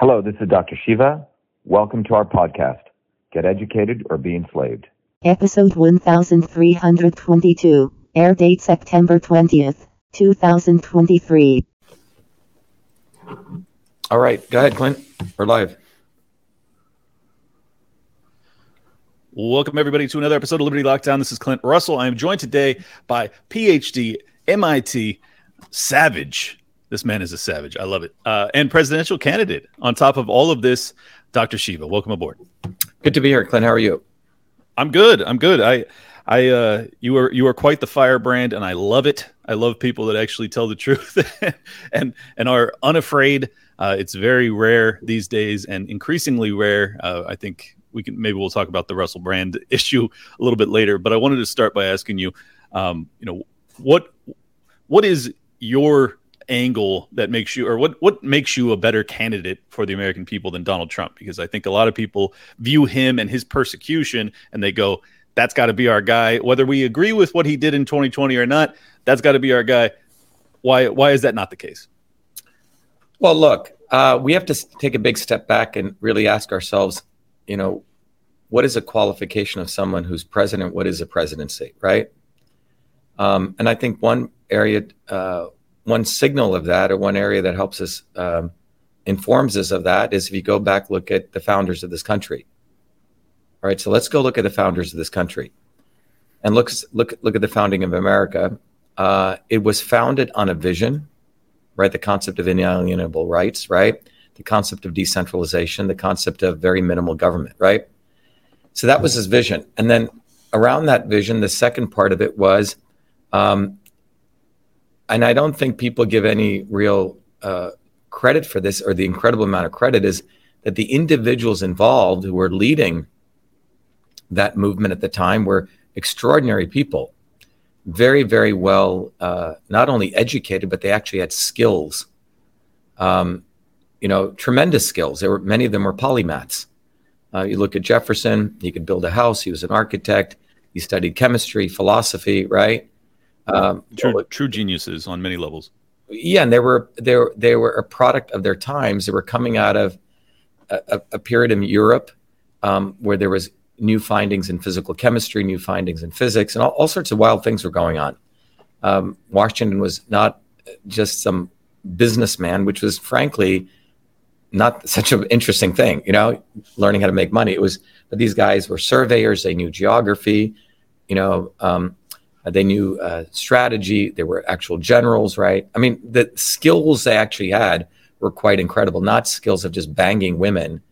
Hello, this is Dr. Shiva. Welcome to our podcast, Get Educated or Be Enslaved. Episode 1322. Air date September 20th, 2023. All right, go ahead, Clint. We're live. Welcome, everybody, to another episode of Liberty Lockdown. This is Clint Russell. I am joined today by PhD, MIT, Savage. This man is a savage. I love it. Uh, and presidential candidate. On top of all of this, Dr. Shiva. Welcome aboard. Good to be here, Clint. How are you? I'm good. I'm good. I, I, uh, you are you are quite the firebrand, and I love it. I love people that actually tell the truth and and are unafraid. Uh, it's very rare these days, and increasingly rare. Uh, I think we can maybe we'll talk about the Russell Brand issue a little bit later. But I wanted to start by asking you, um, you know, what what is your angle that makes you or what what makes you a better candidate for the American people than Donald Trump? Because I think a lot of people view him and his persecution and they go that's got to be our guy. Whether we agree with what he did in 2020 or not that's got to be our guy. Why why is that not the case? Well look uh, we have to take a big step back and really ask ourselves you know what is a qualification of someone who's president? What is a presidency right? Um, and I think one area uh, one signal of that, or one area that helps us um, informs us of that, is if you go back look at the founders of this country. All right, so let's go look at the founders of this country, and look look look at the founding of America. Uh, it was founded on a vision, right? The concept of inalienable rights, right? The concept of decentralization, the concept of very minimal government, right? So that was his vision, and then around that vision, the second part of it was um, and I don't think people give any real uh, credit for this, or the incredible amount of credit is that the individuals involved who were leading that movement at the time were extraordinary people, very, very well, uh, not only educated, but they actually had skills. Um, you know, tremendous skills. There were many of them were polymaths. Uh, you look at Jefferson; he could build a house. He was an architect. He studied chemistry, philosophy, right? Um, true, true geniuses on many levels. Yeah, and they were they were, they were a product of their times. They were coming out of a, a period in Europe um, where there was new findings in physical chemistry, new findings in physics, and all, all sorts of wild things were going on. Um, Washington was not just some businessman, which was frankly not such an interesting thing, you know, learning how to make money. It was, but these guys were surveyors. They knew geography, you know, um, uh, they knew uh, strategy. They were actual generals, right? I mean, the skills they actually had were quite incredible. Not skills of just banging women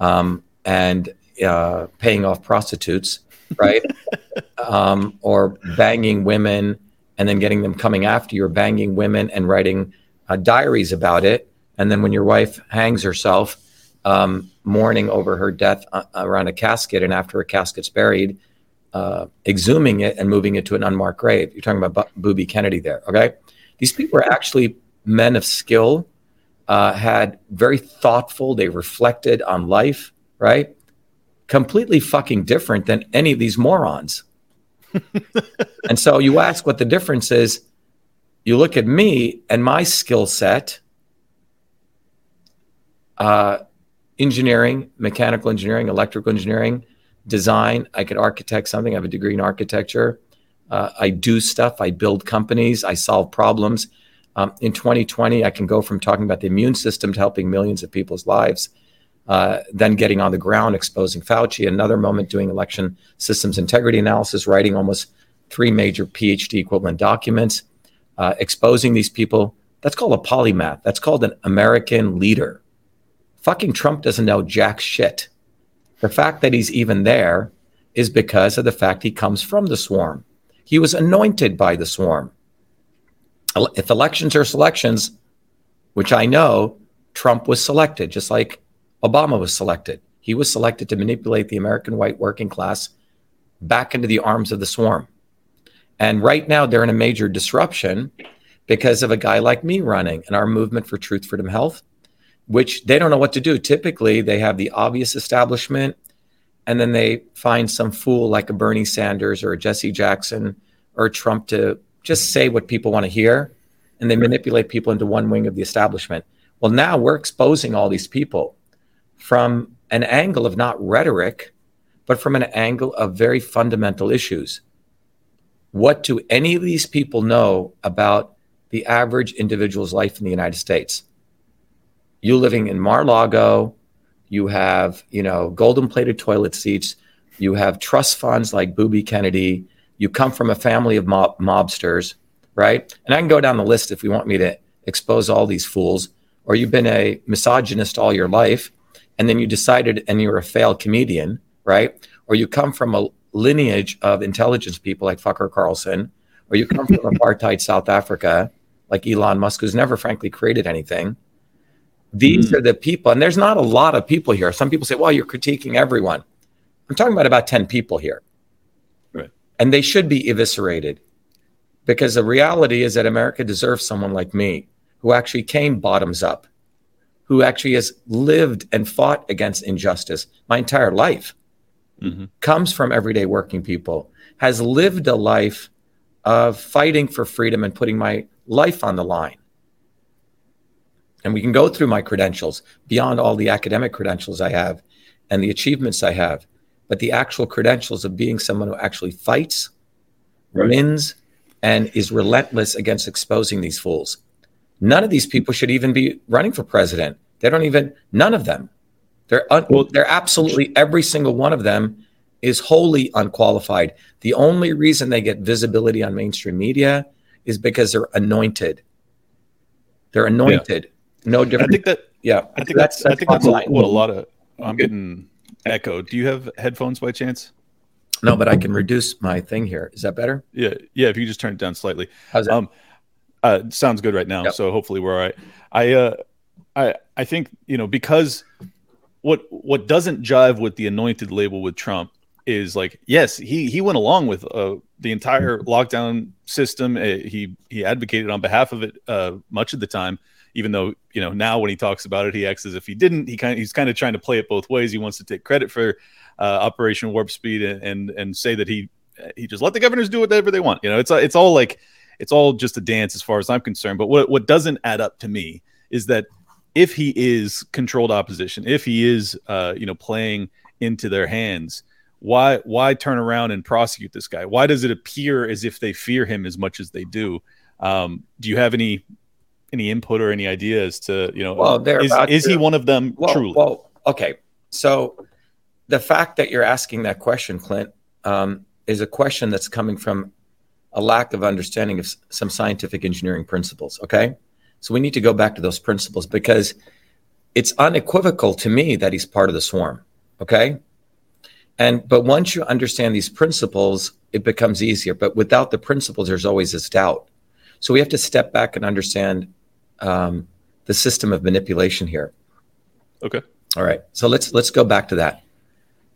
um, and uh, paying off prostitutes, right? um, or banging women and then getting them coming after you, or banging women and writing uh, diaries about it. And then when your wife hangs herself, um, mourning over her death uh, around a casket, and after a casket's buried, uh, exhuming it and moving it to an unmarked grave. You're talking about Booby Kennedy there, okay? These people were actually men of skill, uh, had very thoughtful, they reflected on life, right? Completely fucking different than any of these morons. and so you ask what the difference is. You look at me and my skill set, uh, engineering, mechanical engineering, electrical engineering, design. I could architect something. I have a degree in architecture. Uh, I do stuff. I build companies. I solve problems. Um, in 2020, I can go from talking about the immune system to helping millions of people's lives, uh, then getting on the ground, exposing Fauci. Another moment doing election systems integrity analysis, writing almost three major PhD equivalent documents, uh, exposing these people. That's called a polymath. That's called an American leader. Fucking Trump doesn't know jack shit. The fact that he's even there is because of the fact he comes from the swarm. He was anointed by the swarm. If elections are selections, which I know Trump was selected, just like Obama was selected. He was selected to manipulate the American white working class back into the arms of the swarm. And right now, they're in a major disruption because of a guy like me running and our movement for truth, freedom, health which they don't know what to do. Typically, they have the obvious establishment, and then they find some fool like a Bernie Sanders or a Jesse Jackson or Trump to just say what people want to hear, and they manipulate people into one wing of the establishment. Well, now we're exposing all these people from an angle of not rhetoric, but from an angle of very fundamental issues. What do any of these people know about the average individual's life in the United States? You living in Mar-Lago, you have, you know, golden plated toilet seats, you have trust funds like Booby Kennedy, you come from a family of mob- mobsters, right? And I can go down the list if you want me to expose all these fools, or you've been a misogynist all your life, and then you decided and you're a failed comedian, right? Or you come from a lineage of intelligence people like Fucker Carlson, or you come from apartheid South Africa like Elon Musk, who's never frankly created anything. These mm. are the people, and there's not a lot of people here. Some people say, well, you're critiquing everyone. I'm talking about about 10 people here. Right. And they should be eviscerated because the reality is that America deserves someone like me who actually came bottoms up, who actually has lived and fought against injustice my entire life, mm-hmm. comes from everyday working people, has lived a life of fighting for freedom and putting my life on the line. And we can go through my credentials beyond all the academic credentials I have and the achievements I have, but the actual credentials of being someone who actually fights, right. wins, and is relentless against exposing these fools. None of these people should even be running for president. They don't even, none of them. They're, un, well, they're absolutely, every single one of them is wholly unqualified. The only reason they get visibility on mainstream media is because they're anointed. They're anointed. Yeah. No different. I think that, yeah, I think that's, that's I think that's what a lot of, I'm getting echo. Do you have headphones by chance? No, but I can reduce my thing here. Is that better? Yeah, yeah. If you just turn it down slightly. How's that? Um, uh, sounds good right now. Yep. So hopefully we're all right. I, uh, I, I think you know because what what doesn't jive with the anointed label with Trump is like yes he he went along with uh, the entire lockdown system. Uh, he he advocated on behalf of it uh, much of the time. Even though you know now when he talks about it, he acts as if he didn't. He kind of he's kind of trying to play it both ways. He wants to take credit for uh, Operation Warp Speed and, and and say that he he just let the governors do whatever they want. You know, it's it's all like it's all just a dance as far as I'm concerned. But what what doesn't add up to me is that if he is controlled opposition, if he is uh, you know playing into their hands, why why turn around and prosecute this guy? Why does it appear as if they fear him as much as they do? Um, do you have any any input or any ideas to you know? Well, is, is to, he one of them well, truly? Well, okay. So the fact that you're asking that question, Clint, um, is a question that's coming from a lack of understanding of some scientific engineering principles. Okay. So we need to go back to those principles because it's unequivocal to me that he's part of the swarm. Okay. And, but once you understand these principles, it becomes easier. But without the principles, there's always this doubt. So we have to step back and understand um, the system of manipulation here. Okay. All right. So let's let's go back to that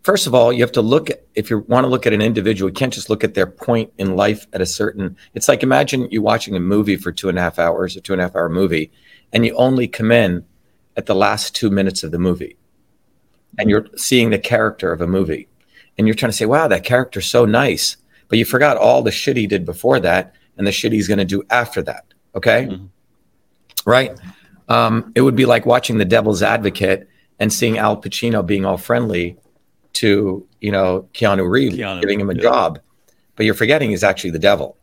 first of all, you have to look at, if you want to look at an individual, you can't just look at their point in life at a certain, it's like imagine you watching a movie for two and a half hours, a two and a half hour movie, and you only come in at the last two minutes of the movie. And you're seeing the character of a movie. And you're trying to say, wow, that character's so nice. But you forgot all the shit he did before that and the shit he's going to do after that. Okay. Mm-hmm. Right. Um, it would be like watching The Devil's Advocate and seeing Al Pacino being all friendly to you know Keanu Reeves, Keanu, giving him a yeah. job, but you're forgetting he's actually the devil.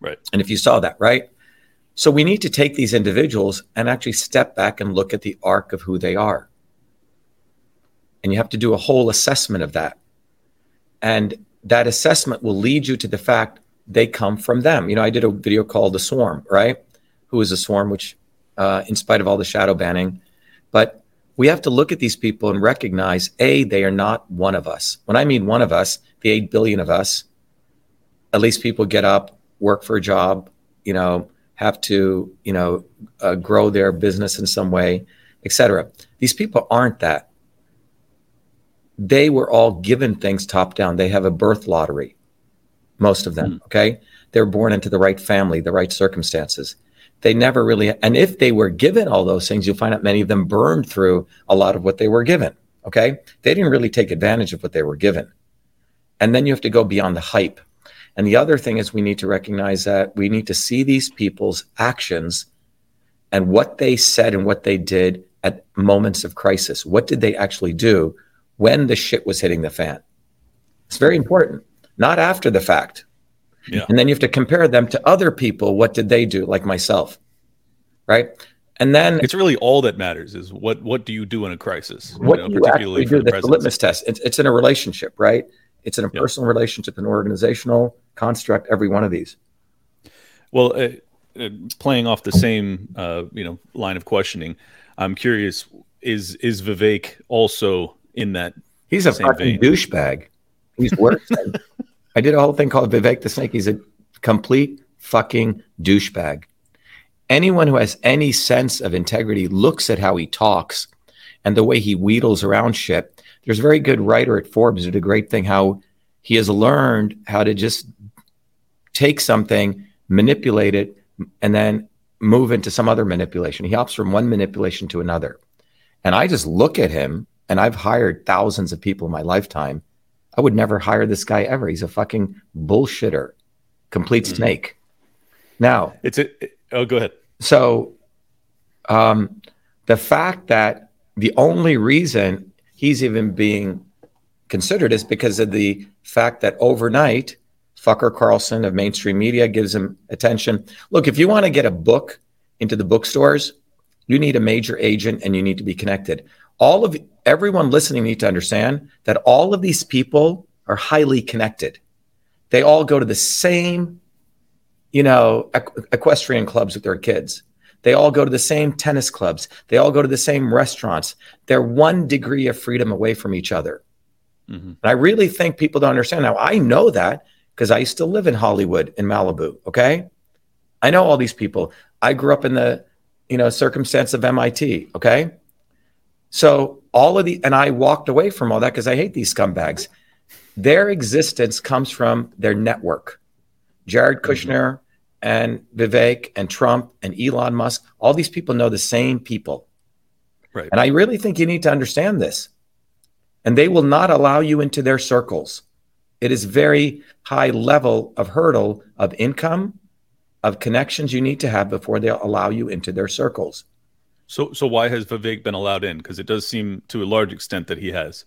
Right. And if you saw that, right? So we need to take these individuals and actually step back and look at the arc of who they are. And you have to do a whole assessment of that. And that assessment will lead you to the fact they come from them. You know, I did a video called The Swarm, right? Who is a swarm, which, uh, in spite of all the shadow banning, but we have to look at these people and recognize A, they are not one of us. When I mean one of us, the 8 billion of us, at least people get up, work for a job, you know, have to, you know, uh, grow their business in some way, etc. These people aren't that. They were all given things top down. They have a birth lottery, most of them. Mm. Okay. They're born into the right family, the right circumstances they never really and if they were given all those things you'll find out many of them burned through a lot of what they were given okay they didn't really take advantage of what they were given and then you have to go beyond the hype and the other thing is we need to recognize that we need to see these people's actions and what they said and what they did at moments of crisis. What did they actually do when the shit was hitting the fan? It's very important, not after the fact. Yeah. And then you have to compare them to other people. What did they do, like myself? Right. And then It's really all that matters is what what do you do in a crisis? you what know, do you actually do? the That's the presidency. litmus test. It's, it's in a relationship, right? It's in a Yeah. personal relationship, an organizational construct, every one of these. Well, uh, uh, playing off the same uh, you know line of questioning, I'm curious: is is Vivek also in that? He's a Same fucking vein. douchebag. He's worse. than, I did a whole thing called Vivek the Snake. He's a complete fucking douchebag. Anyone who has any sense of integrity looks at how he talks and the way he wheedles around shit. There's a very good writer at Forbes who did a great thing how he has learned how to just take something, manipulate it, and then move into some other manipulation. He hops from one manipulation to another. And I just look at him, and I've hired thousands of people in my lifetime. I would never hire this guy ever. He's a fucking bullshitter, complete Mhm. snake. Now, It's a. Oh, go ahead. so um, the fact that the only reason he's even being considered is because of the fact that overnight, Fucker Carlson of mainstream media gives him attention. Look, if you want to get a book into the bookstores, you need a major agent and you need to be connected. All of everyone listening need to understand that all of these people are highly connected. They all go to the same, you know, equ- equestrian clubs with their kids. They all go to the same tennis clubs. They all go to the same restaurants. They're one degree of freedom away from each other. Mhm. And I really think people don't understand. Now, I know that because I used to live in Hollywood in Malibu. Okay. I know all these people. I grew up in the, you know, circumstance of MIT. Okay. So all of the, and I walked away from all that because I hate these scumbags. Their existence comes from their network. Jared mm-hmm. Kushner and Vivek and Trump and Elon Musk, all these people know the same people. Right. And I really think you need to understand this. And they will not allow you into their circles. It is very high level of hurdle of income, of connections you need to have before they'll allow you into their circles. So, so why has Vivek been allowed in? Because it does seem, to a large extent, that he has.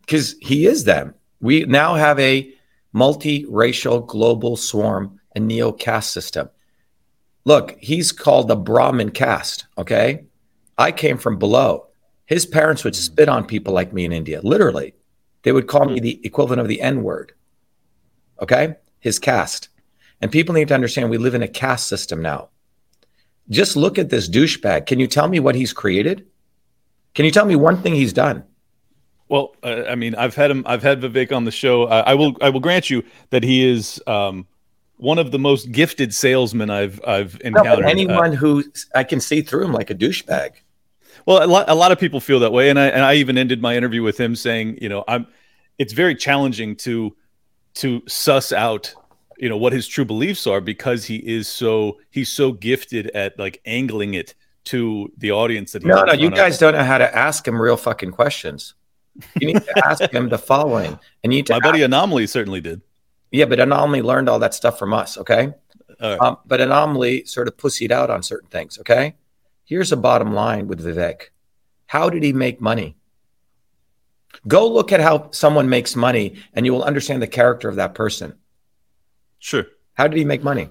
Because he is them. We now have a multiracial global swarm, a neo caste system. Look, he's called the Brahmin caste. Okay. I came from below. His parents would spit on people like me in India, literally. They would call me the equivalent of the N word. Okay. His caste. And people need to understand we live in a caste system now. Just look at this douchebag. Can you tell me what he's created? Can you tell me one thing he's done? Well, uh, I mean, I've had him. I've had Vivek on the show. I, I will. I will grant you that he is um, one of the most gifted salesmen I've I've No, encountered. Uh, anyone who I can see through him like a douchebag. Well, a lot, a lot of people feel that way, and I and I even ended my interview with him saying, you know, I'm. It's very challenging to to suss out, you know, what his true beliefs are because he is so he's so gifted at like angling it to the audience that he's No, no, you guys don't know how to ask him real fucking questions. You need to ask him the following, and you need to. My buddy ask- Anomaly certainly did. yeah, but Anomaly learned all that stuff from us. Okay, right. um, but Anomaly sort of pussied out on certain things. Okay, here's a bottom line with Vivek: How did he make money? Go look at how someone makes money, and you will understand the character of that person. Sure. How did he make money?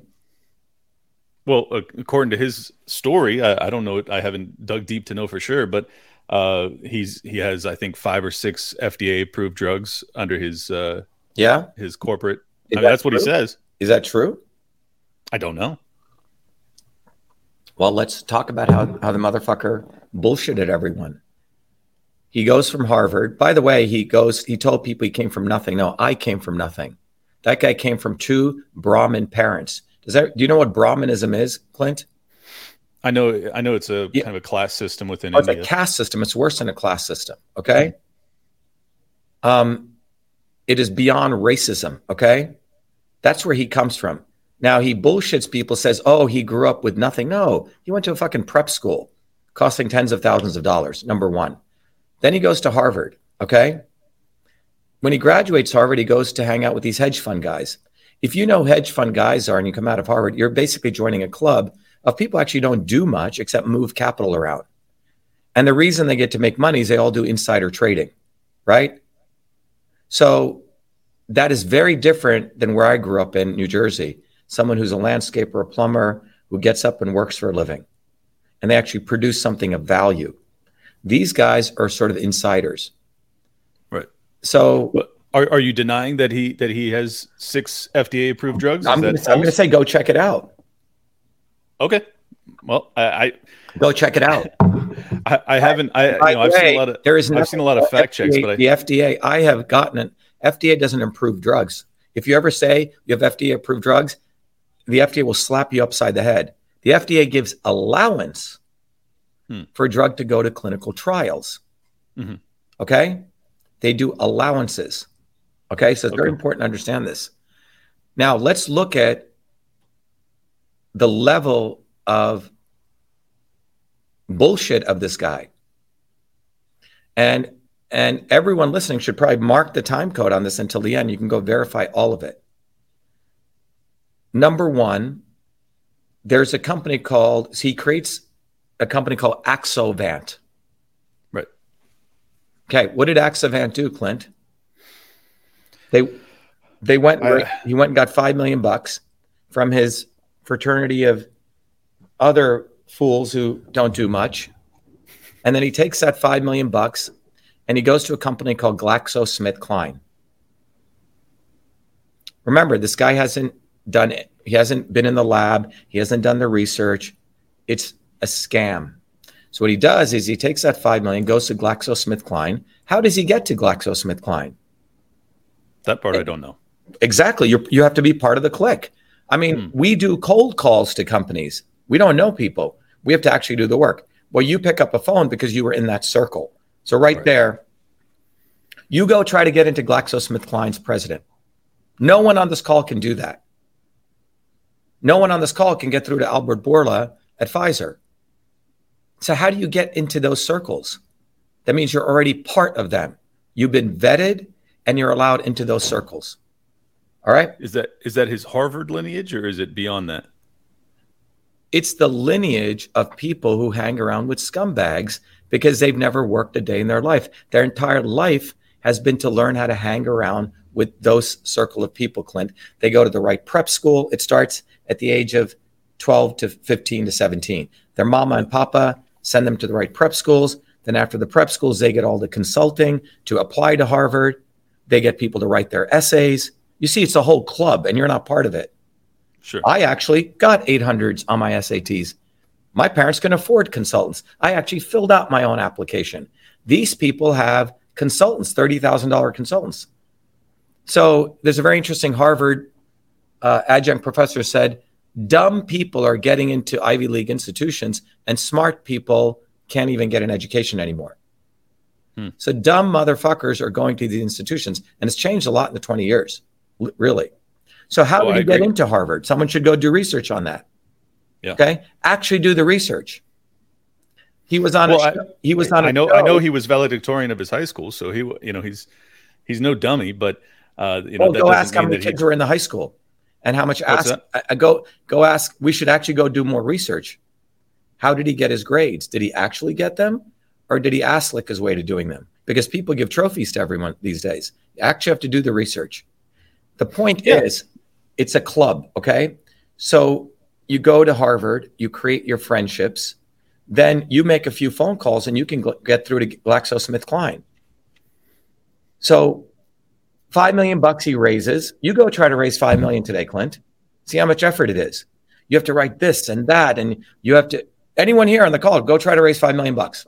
Well, uh, according to his story, I, I don't know. I haven't dug deep to know for sure, but uh, he's he has I think five or six FDA approved drugs under his uh, Yeah, his corporate. I mean, that that's what he says. is that true? I don't know. Well, let's talk about how, how the motherfucker bullshitted everyone. He goes from Harvard. By the way, he goes, he told people he came from nothing. No, I came from nothing. That guy came from two Brahmin parents. Does that, do you know what Brahminism is, Clint? I know. I know it's a Yeah. kind of a class system within Oh, it's a caste system. It's worse than a class system. Okay. Um, it is beyond racism. Okay. That's where he comes from. Now he bullshits people, says, oh, he grew up with nothing. No, he went to a fucking prep school costing tens of thousands of dollars, number one. Then he goes to Harvard. Okay. When he graduates Harvard, he goes to hang out with these hedge fund guys. If you know hedge fund guys are and you come out of Harvard, you're basically joining a club of people actually don't do much except move capital around. And the reason they get to make money is they all do insider trading, right? So that is very different than where I grew up in New Jersey. Someone who's a landscaper, a plumber, who gets up and works for a living, and they actually produce something of value. These guys are sort of insiders. So But are, are you denying that he that he has six FDA approved drugs? Is I'm going to say, go check it out. okay. Well, I Go check it out. I, I haven't I you know I've seen a lot of there is I've seen a lot of fact about checks, but I, the FDA, I have gotten it. FDA doesn't approve drugs. If you ever say you have FDA approved drugs, the FDA will slap you upside the head. The FDA gives allowance Hmm. for a drug to go to clinical trials. Mhm. Okay? They do allowances. Okay? So it's very important to understand this. Now, let's look at the level of bullshit of this guy. And and everyone listening should probably mark the time code on this until the end. You can go verify all of it. Number one, there's a company called, he creates a company called Axovant. Okay, what did Axovant do, Clint? They they went I- he went and got five million bucks from his fraternity of other fools who don't do much. And then he takes that five million bucks and he goes to a company called GlaxoSmithKline. Remember, this guy hasn't done it. He hasn't been in the lab. He hasn't done the research. It's a scam. So what he does is he takes that five million, goes to GlaxoSmithKline. How does he get to GlaxoSmithKline? That part I eh, don't know. Exactly. You you have to be part of the clique. I mean, hmm. we do cold calls to companies. We don't know people. We have to actually do the work. Well, you pick up a phone because you were in that circle. So right, Right. there, you go try to get into GlaxoSmithKline's president. No one on this call can do that. No one on this call can get through to Albert Bourla at Pfizer. So how do you get into those circles? That means you're already part of them. You've been vetted and you're allowed into those circles. All right? Is that is that his Harvard lineage or is it beyond that? It's the lineage of people who hang around with scumbags because they've never worked a day in their life. Their entire life has been to learn how to hang around with those circle of people, Clint. They go to the right prep school. It starts at the age of 12 to 15 to 17. Their mama and papa send them to the right prep schools. Then after the prep schools, they get all the consulting to apply to Harvard. They get people to write their essays. You see, it's a whole club, and you're not part of it. Sure. I actually got 800s on my SATs. My parents can afford consultants. I actually filled out my own application. These people have consultants, $30,000 consultants. So there's a very interesting Harvard uh, adjunct professor said, dumb people are getting into Ivy League institutions and smart people can't even get an education anymore. Hmm. So dumb motherfuckers are going to these institutions. And it's changed a lot in the 20 years, really. So how Oh, I he get into Harvard? Someone should go do research on that. Yeah. Okay. Actually do the research. He was on Well, a I- he was on I know I show- know he was valedictorian of his high school, so he you know he's he's no dummy, but uh, you know well, go ask how many that he- kids were in the high school and how much What's ask I, I uh, go go ask we should actually go do more research. How did he get his grades? Did he actually get them or did he ask like his way to doing them? Because people give trophies to everyone these days. You actually have to do the research. The point Yeah. is it's a club, okay? So you go to Harvard, you create your friendships, then you make a few phone calls and you can get through to GlaxoSmithKline. So five million bucks he raises. You go try to raise five million today, Clint. See how much effort it is. You have to write this and that, and you have to. Anyone here on the call, go try to raise five million bucks.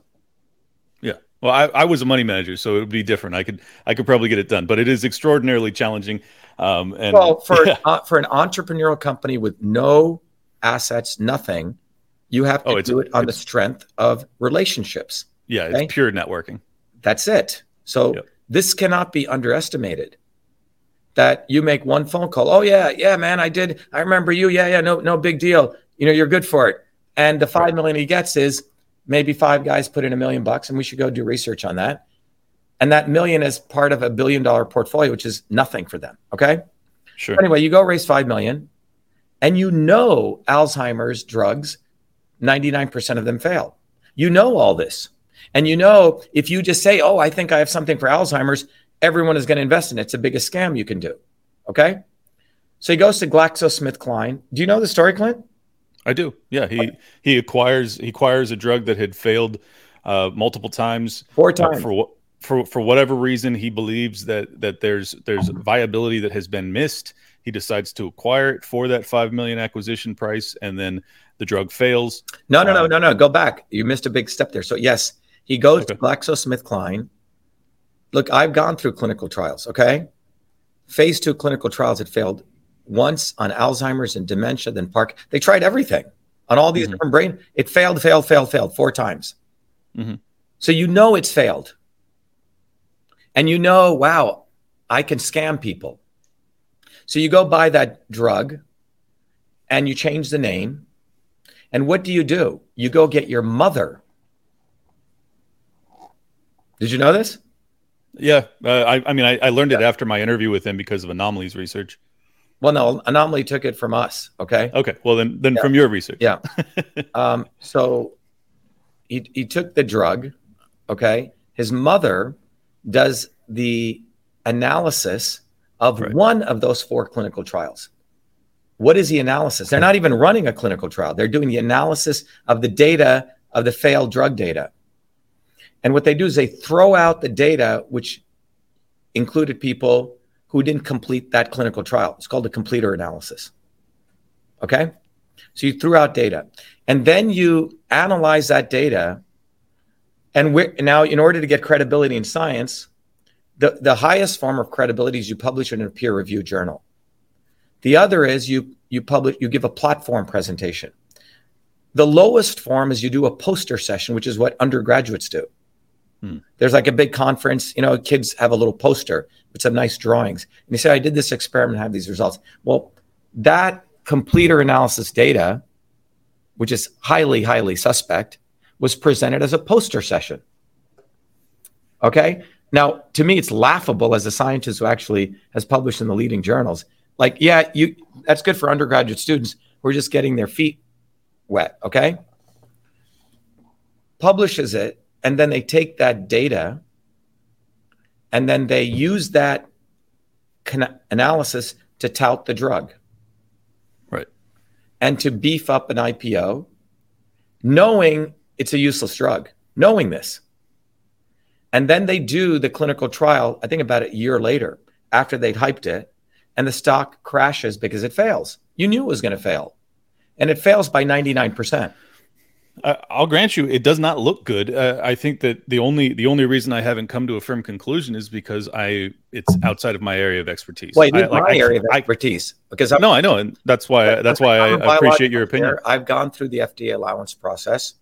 Yeah. Well, I, I was a money manager, so it would be different. I could I could probably get it done, but it is extraordinarily challenging. Um, and Well, for yeah. uh, for an entrepreneurial company with no assets, nothing, you have to Oh, do it on the strength of relationships. yeah, okay. it's pure networking. That's it. So Yep. This cannot be underestimated. That you make one phone call. Oh yeah, yeah, man, I did. I remember you. Yeah, yeah, no, no big deal. You know, you're good for it. And the five million he gets is maybe five guys put in a million bucks, and we should go do research on that. And that million is part of a billion dollar portfolio, which is nothing for them. Okay. Sure. Anyway, you go raise five million, and you know Alzheimer's drugs 99% of them fail. You know all this. And you know, if you just say, oh, I think I have something for Alzheimer's, everyone is going to invest in it. It's the biggest scam you can do. Okay. So he goes to GlaxoSmithKline. Do you know the story, Clint? I do. Yeah. He, he acquires, he acquires a drug that had failed uh, multiple times. Four times. Uh, for, for, for whatever reason, he believes that, that there's, there's viability that has been missed. He decides to acquire it for that 5 million acquisition price. And then the drug fails. No, no, no, no, no. Go back. You missed a big step there. So yes, he goes okay. to GlaxoSmithKline. Look, I've gone through clinical trials. Okay, phase two clinical trials had failed once on Alzheimer's and dementia, then Park. They tried everything on all these mm-hmm. different brain. It failed, failed, failed, failed four times. Mm-hmm. So you know it's failed, and you know, wow, I can scam people. So you go buy that drug, and you change the name and what do you do? You go get your mother. Did you know this? Yeah, uh, I, I, mean, I, I learned yeah. it after my interview with him because of Anomaly's research. Well, no, Anomaly took it from us. Okay. Okay. Well, then, then yeah. from your research. Yeah. um, so he he took the drug. Okay. His mother does the analysis of right. one of those four clinical trials. What is the analysis? They're not even running a clinical trial. They're doing the analysis of the data of the failed drug data. And what they do is they throw out the data which included people who didn't complete that clinical trial. It's called a completer analysis. Okay? So you threw out data. And then you analyze that data. And now, in order to get credibility in science, the, the highest form of credibility is you publish it in a peer reviewed journal. The other is you you publish you give a platform presentation. The lowest form is you do a poster session, which is what undergraduates do. Hmm. There's like a big conference, you know, kids have a little poster with some nice drawings. And they say, I did this experiment, have these results. Well, that completer analysis data, which is highly, highly suspect, was presented as a poster session. Okay. Now, to me, it's laughable as a scientist who actually has published in the leading journals like, yeah, you that's good for undergraduate students who are just getting their feet wet, okay? Publishes it, and then they take that data and then they use that con- analysis to tout the drug. Right. And to beef up an IPO, knowing it's a useless drug, knowing this. And then they do the clinical trial, I think about a year later, after they'd hyped it and the stock crashes because it fails. You knew it was going to fail, and it fails by 99%. I'll grant you, it does not look good. Uh, I think that the only the only reason I haven't come to a firm conclusion is because I it's outside of my area of expertise. Wait, I, like, my I, area of expertise because I'm, no, I know, and that's why that's why I appreciate your opinion. I've gone through the FDA allowance process.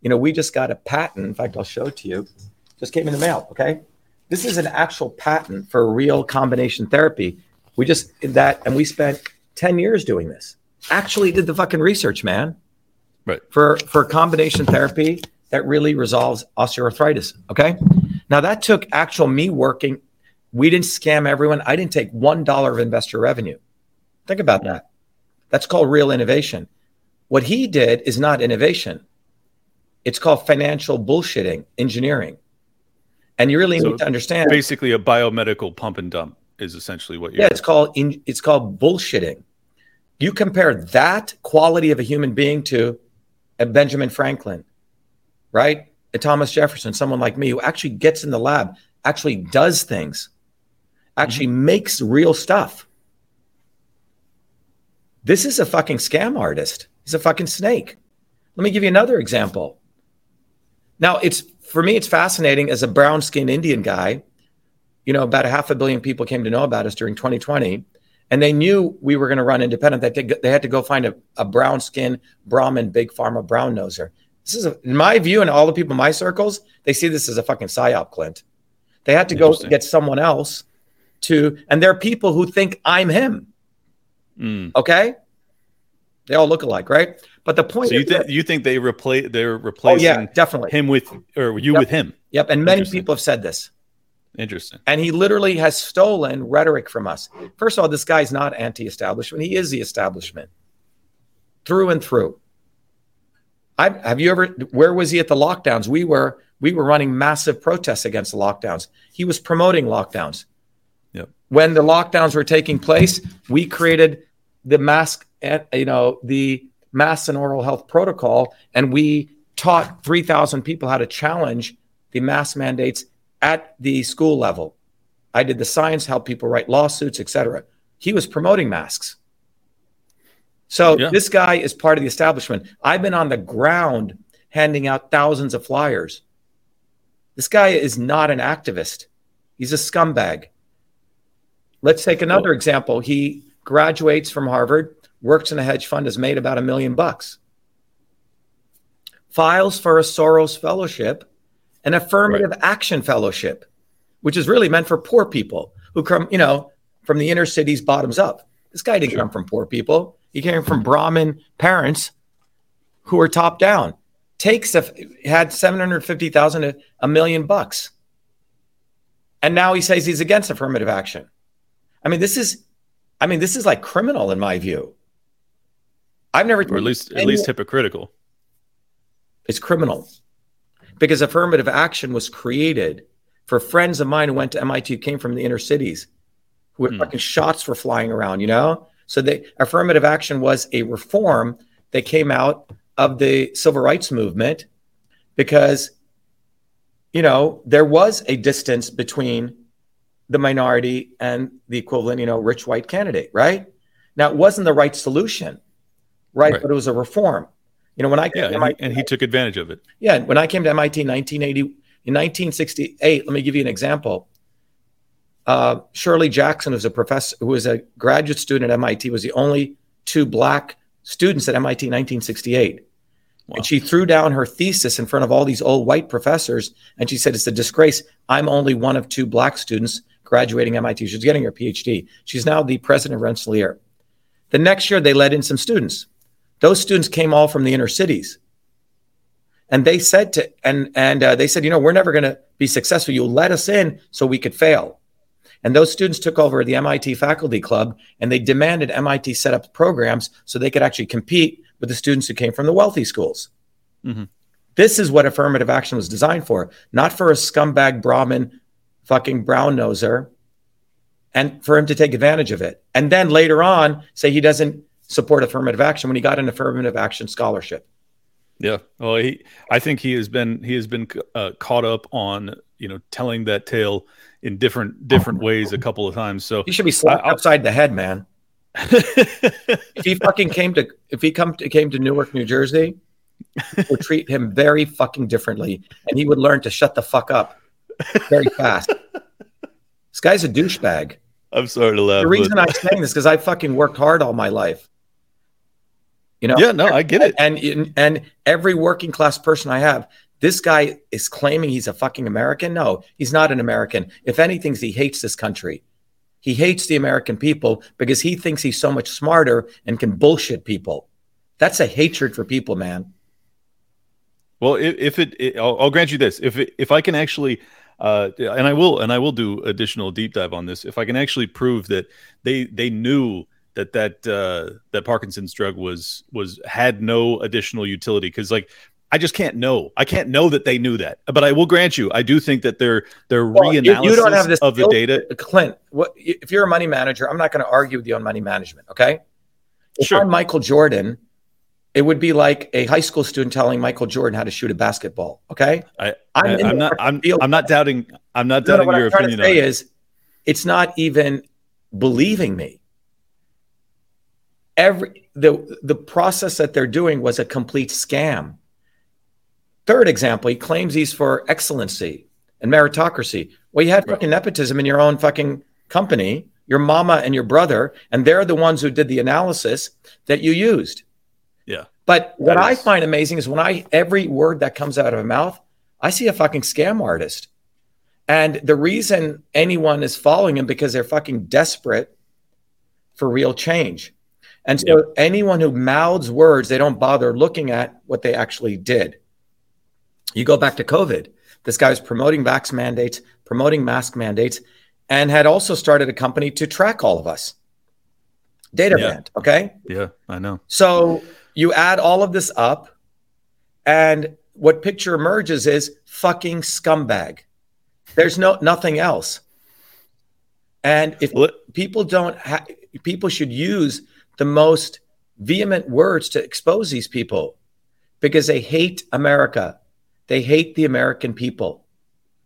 You know, we just got a patent. In fact, I'll show it to you. Just came in the mail. Okay, this is an actual patent for real combination therapy we just did that, and we spent ten years doing this. Actually, did the fucking research, man. Right. For for combination therapy that really resolves osteoarthritis. Okay. Now that took actual me working. We didn't scam everyone. I didn't take one dollar of investor revenue. Think about that. That's called real innovation. What he did is not innovation. It's called financial bullshitting, engineering. And you really so need to understand. Basically, a biomedical pump and dump is essentially what you're. Yeah, it's called in, it's called bullshitting. You compare that quality of a human being to a Benjamin Franklin, right? A Thomas Jefferson, someone like me who actually gets in the lab, actually does things, actually mm-hmm. makes real stuff. This is a fucking scam artist. He's a fucking snake. Let me give you another example. Now, it's for me, it's fascinating as a brown skinned Indian guy you know, about a half a billion people came to know about us during 2020. And they knew we were going to run independent. That they had to go find a, a brown skin Brahmin big pharma brown noser. This is, a, in my view, and all the people in my circles, they see this as a fucking psyop, Clint. They had to go get someone else to, and there are people who think I'm him. Mm. Okay, they all look alike, right? But the point. So you, th- you think they replace they're replacing? Oh, yeah, definitely him with or you yep. with him. Yep, and many people have said this. Interesting. And he literally has stolen rhetoric from us. First of all, this guy's not anti establishment, he is the establishment through and through. I, have you ever? Where was he at the lockdowns? We were we were running massive protests against the lockdowns. He was promoting lockdowns. Yep. When the lockdowns were taking place, we created the mask, and you know, the mass and oral health protocol, and we taught 3,000 people how to challenge the mask mandates at the school level. I did the science, help people write lawsuits, etc. He was promoting masks. So Yeah. this guy is part of the establishment. I've been on the ground handing out thousands of flyers. This guy is not an activist. He's a scumbag. Let's take another example. He graduates from Harvard, works in a hedge fund, has made about a million bucks. Files for a Soros fellowship, an affirmative action fellowship, which is really meant for poor people who come, you know, from the inner cities bottoms up. This guy didn't come from poor people. He came from Brahmin parents who were top down. Takes a, had 750,000 a, a million bucks. And now he says he's against affirmative action. I mean, this is I mean, this is like criminal in my view. I've never or at least at least hypocritical. it's criminal because affirmative action was created for friends of mine who went to MIT who came from the inner cities who had Hmm. fucking shots were flying around, you know? So the affirmative action was a reform that came out of the civil rights movement because you know there was a distance between the minority and the equivalent, you know, rich white candidate, right? Now it wasn't the right solution, right? Right. But it was a reform. You know, when I came Yeah, to and he, MIT and he took advantage of it. yeah, when I came to MIT in 1980, in 1968, let me give you an example. Uh, Shirley Jackson, who's a professor, who was a graduate student at MIT, was the only two black students at MIT in 1968. Wow. And she threw down her thesis in front of all these old white professors, and she said, "It's a disgrace. I'm only one of two black students graduating MIT." She's getting her PhD. She's now the president of Rensselaer. The next year, they let in some students. Those students came all from the inner cities. And they said to and and uh, they said you know we're never going to be successful. You let us in so we could fail. And those students took over the mit faculty club and they demanded mit set up programs so they could actually compete with the students who came from the wealthy schools. Mhm. this is what affirmative action was designed for not for a scumbag brahmin fucking brown noser and for him to take advantage of it. And then later on say he doesn't support affirmative action when he got an affirmative action scholarship Yeah. Well, he, I think he has been he has been uh, caught up on you know telling that tale in different different ways a couple of times. So He should be slapped I- upside the head, man. If he fucking came to if he come to, came to Newark, New Jersey, would treat him very fucking differently, and he would learn to shut the fuck up very fast. this guy's a douchebag. I'm sorry to laugh. The reason but- I'm saying this because I fucking worked hard all my life. You know, yeah, no, I get it. and and every working class person I have, this guy is claiming he's a fucking American. No, he's not an American. If anything, he hates this country. He hates the American people because he thinks he's so much smarter and can bullshit people. That's a hatred for people, man. Well, if, if it, it I'll, I'll grant you this. If it, if I can actually, uh, and I will, and I will do additional deep dive on this. If I can actually prove that they they knew that that uh, that Parkinson's drug was was had no additional utility, because like I just can't know. I can't know that they knew that. But I will grant you, I do think that their their Well, reanalysis you don't have this of the data. Clint, what, if you're a money manager, I'm not going to argue with you on money management. Okay. If Sure. I'm Michael Jordan, it would be like a high school student telling Michael Jordan how to shoot a basketball. Okay. I, I'm I, I'm not. I'm. I'm not doubting. I'm not No, no, doubting what your I'm trying opinion to on say it. is, it's not even believing me. Every the the process that they're doing was a complete scam. Third example, he claims he's for excellency and meritocracy. Well, you had Right. fucking nepotism in your own fucking company, your mama and your brother, and they're the ones who did the analysis that you used. Yeah. But what I find amazing is when I every word that comes out of a mouth, I see a fucking scam artist. And the reason anyone is following him because they're fucking desperate for real change. And so anyone who mouths words, they don't bother looking at what they actually did. You go back to COVID. This guy was promoting vax mandates, promoting mask mandates, and had also started a company to track all of us. Data Yeah. band, okay? Yeah, I know. So you add all of this up, And what picture emerges is fucking scumbag. There's no nothing else. And if people don't, ha- people should use the most vehement words to expose these people because they hate America. They hate the American people.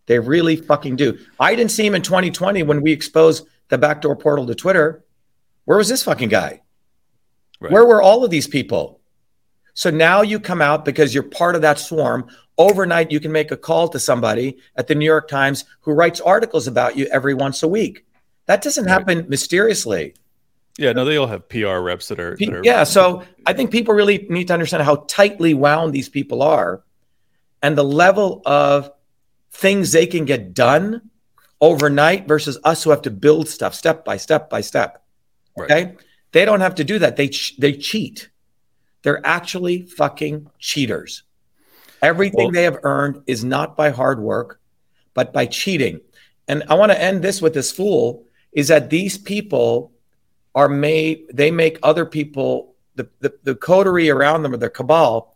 They really fucking do. I didn't see him in 2020 when we exposed the backdoor portal to Twitter. Where was this fucking guy? Right. Where were all of these people? So now you come out because you're part of that swarm. Overnight, you can make a call to somebody at the New York Times who writes articles about you every once a week. That doesn't Right. happen mysteriously. Yeah, no, they all have PR reps that are, that are Yeah. So I think people really need to understand how tightly wound these people are and the level of things they can get done overnight versus us who have to build stuff step by step by step. Right. Okay. They don't have to do that. They, ch- they cheat. They're actually fucking cheaters. Everything Well- they have earned is not by hard work, but by cheating. And I want to end this with this fool is that these people are made, they make other people, the, the, the coterie around them or the cabal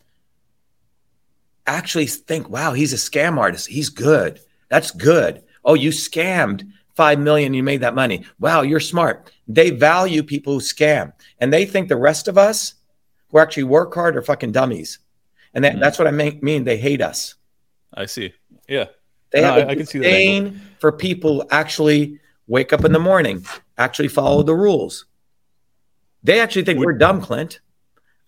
actually think, wow, he's a scam artist. He's good. That's good. Oh, you scammed five million, you made that money. Wow, you're smart. They value people who scam. And they think the rest of us who actually work hard are fucking dummies. And that, Mhm. that's what I mean, mean. They hate us. I see. Yeah. They No, have a I- I can see that for people who actually wake up in the morning, actually follow the rules. They actually think Would- we're dumb, Clint.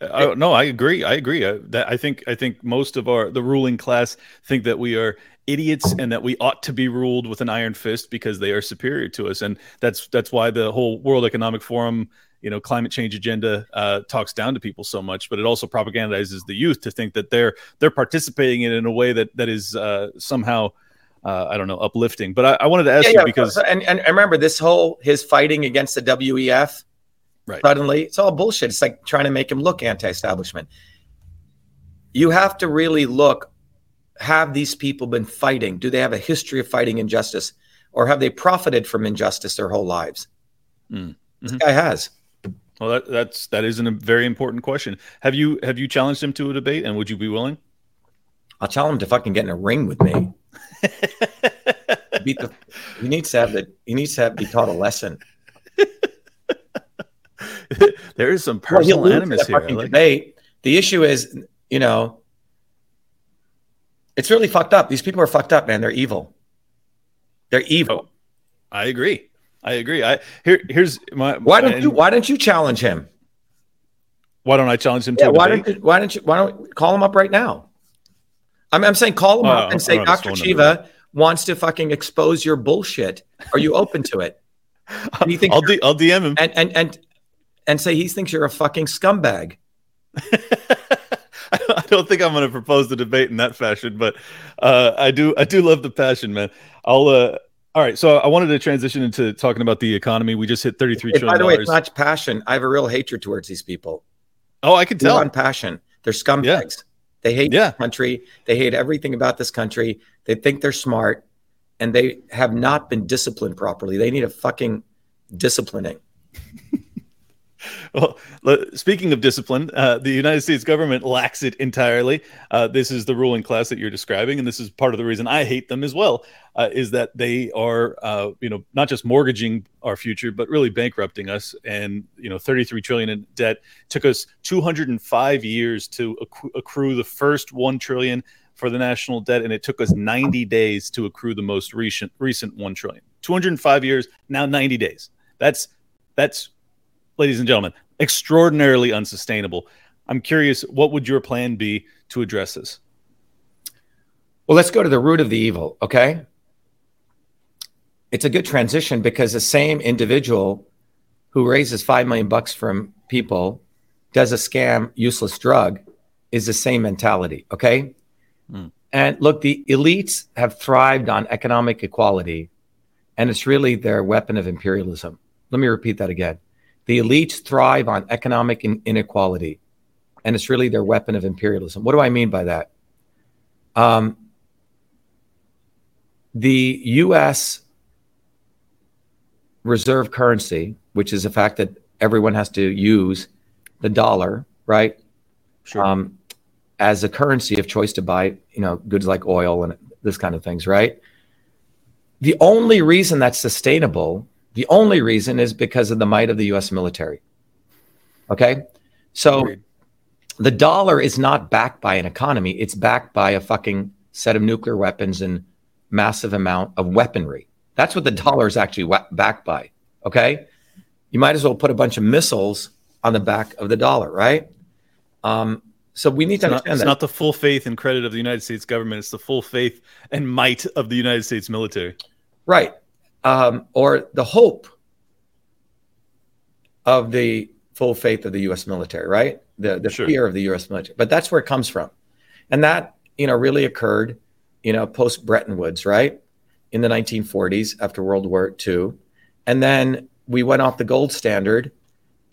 I, no, I agree. I agree. I, that I think I think most of our the ruling class think that we are idiots and that we ought to be ruled with an iron fist because they are superior to us, and that's that's why the whole World Economic Forum, you know, climate change agenda uh, talks down to people so much. But it also propagandizes the youth to think that they're they're participating in it in a way that that is uh, somehow. Uh, I don't know, uplifting. But I, I wanted to ask Yeah, you yeah, because and, and remember this whole his fighting against the WEF. Right. Suddenly, it's all bullshit. It's like trying to make him look anti-establishment. You have to really look. Have these people been fighting? Do they have a history of fighting injustice, or have they profited from injustice their whole lives? Mm. This Mhm. guy has. well, that, that's that is a very important question. Have you have you challenged him to a debate, and would you be willing? I'll tell him to fucking get in a ring with me. Beat the. He needs to have the. He needs to have be taught a lesson. there is some personal lose animus here. Like- debate. The issue is, you know, it's really fucked up. These people are fucked up, man. They're evil. They're evil. Oh, I agree. I agree. I here here's my why don't you? Why don't you challenge him? why don't I challenge him to Yeah. a Why debate? don't you? Why don't you? Why don't we call him up right now? I'm, I'm saying call him Oh, up and say don't have his Dr. Shiva wants to fucking expose your bullshit. Are you open to it? And you think I'll D- I'll DM him. and and and and say he thinks you're a fucking scumbag. I don't think I'm going to propose the debate in that fashion, but uh, I do I do love the passion, man. I'll uh, all right. So I wanted to transition into talking about the economy. We just hit 33 Hey, trillion by the way, it's not passion. I have a real hatred towards these people. Oh, I can tell. On passion. They're scumbags. They hate Yeah. this country. They hate everything about this country. They think they're smart, and they have not been disciplined properly. They need a fucking disciplining. Well, speaking of discipline, uh, the United States government lacks it entirely. Uh, this is the ruling class that you're describing, and this is part of the reason I hate them as well. Uh, is that they are, uh, you know, not just mortgaging our future, but really bankrupting us. And you know, 33 trillion in debt took us 205 years to acc- accrue the first one trillion for the national debt, and it took us 90 days to accrue the most recent recent one trillion. 205 years, now 90 days. That's that's ladies and gentlemen, extraordinarily unsustainable. I'm curious, what would your plan be to address this? Well, let's go to the root of the evil, okay? It's a good transition because the same individual who raises 5 million bucks from people does a scam useless drug is the same mentality, okay? Hmm. And look, the elites have thrived on economic equality and it's really their weapon of imperialism. Let me repeat that again. The elites thrive on economic in- inequality and it's really their weapon of imperialism. What do I mean by that? Um, the US reserve currency, which is the fact that everyone has to use the dollar, right? Sure. Um, as a currency of choice to buy, you know, goods like oil and this kind of things, right? The only reason that's sustainable, the only reason is because of the might of the US military. Okay? So Agreed. the dollar is not backed by an economy, it's backed by a fucking set of nuclear weapons and massive amount of weaponry. That's what the dollar is actually wa- backed by. Okay? You might as well put a bunch of missiles on the back of the dollar, right? Um, so we need It's to not, understand it's that. not the full faith and credit of the United States government. It's the full faith and might of the United States military. Right. Um, or the hope of the full faith of the US military, right? The, the Sure. fear of the US military. But that's where it comes from. And that, you know, really occurred, you know, post Bretton Woods, right? In the 1940s after World War II. And then we went off the gold standard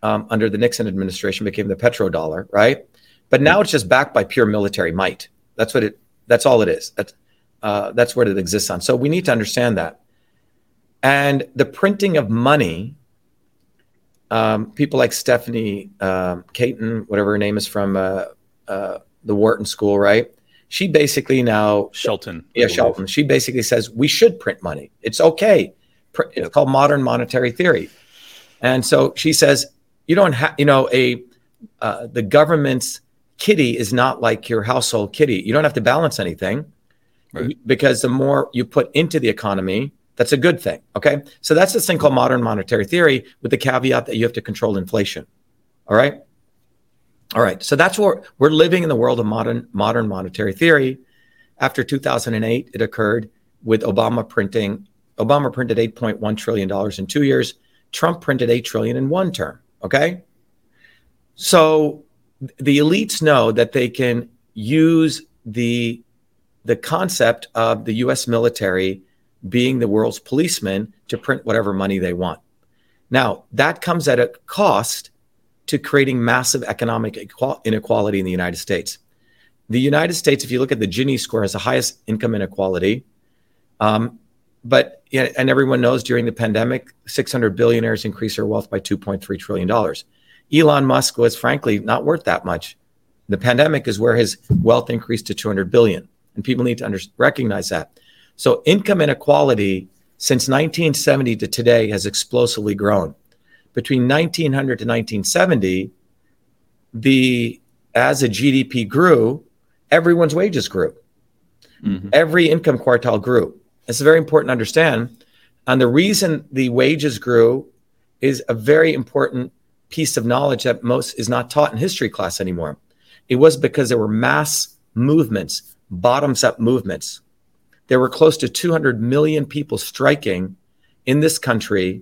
um, under the Nixon administration, became the petrodollar, right? But now it's just backed by pure military might. That's what it, that's all it is. That's, uh, that's what it exists on. So we need to understand that. And the printing of money, um, people like Stephanie um, Caton, whatever her name is from uh, uh, the Wharton School, right? She basically now, Shelton. Yeah. Shelton, she basically says we should print money. It's okay. It's called modern monetary theory. And so she says, you don't have, you know, a uh, the government's kitty is not like your household kitty. You don't have to balance anything Right. because the more you put into the economy, that's a good thing. Okay. So that's this thing called modern monetary theory with the caveat that you have to control inflation. All right. All right. So that's where we're living in the world of modern modern monetary theory. After 2008, it occurred with Obama printing. Obama printed 8.1 trillion dollars in two years. Trump printed 8 trillion in one term. Okay. So the elites know that they can use the the concept of the US military being the world's policeman to print whatever money they want. Now, that comes at a cost to creating massive economic inequality in the United States. The United States, if you look at the Gini score, has the highest income inequality. Um, but and everyone knows during the pandemic, 600 billionaires increased their wealth by 2.3 trillion dollars. Elon Musk was frankly not worth that much. The pandemic is where his wealth increased to 200 billion, and people need to under- recognize that. So income inequality since 1970 to today has explosively grown. Between 1900 to 1970, the as the GDP grew, everyone's wages grew. Mhm. Every income quartile grew. It's very important to understand. And the reason the wages grew is a very important piece of knowledge that most is not taught in history class anymore. It was because there were mass movements, bottoms up movements. There were close to 200 million people striking in this country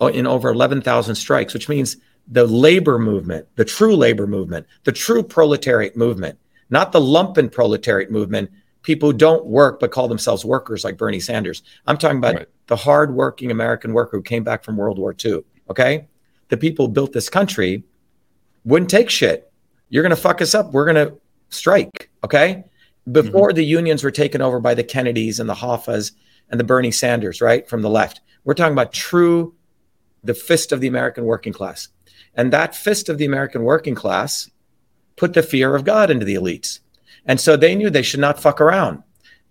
oh, in over 11,000 strikes, which means the labor movement, the true labor movement, the true proletariat movement, not the lumpen proletariat movement, people who don't work but call themselves workers like Bernie Sanders. I'm talking about Right. the hardworking American worker who came back from World War II. Okay. The people who built this country wouldn't take shit. You're going to fuck us up. We're going to strike. Okay. Before mm-hmm. the unions were taken over by the Kennedys and the Hoffas and the Bernie Sanders, right? From the left. We're talking about true, the fist of the American working class. And that fist of the American working class put the fear of God into the elites. And so they knew they should not fuck around.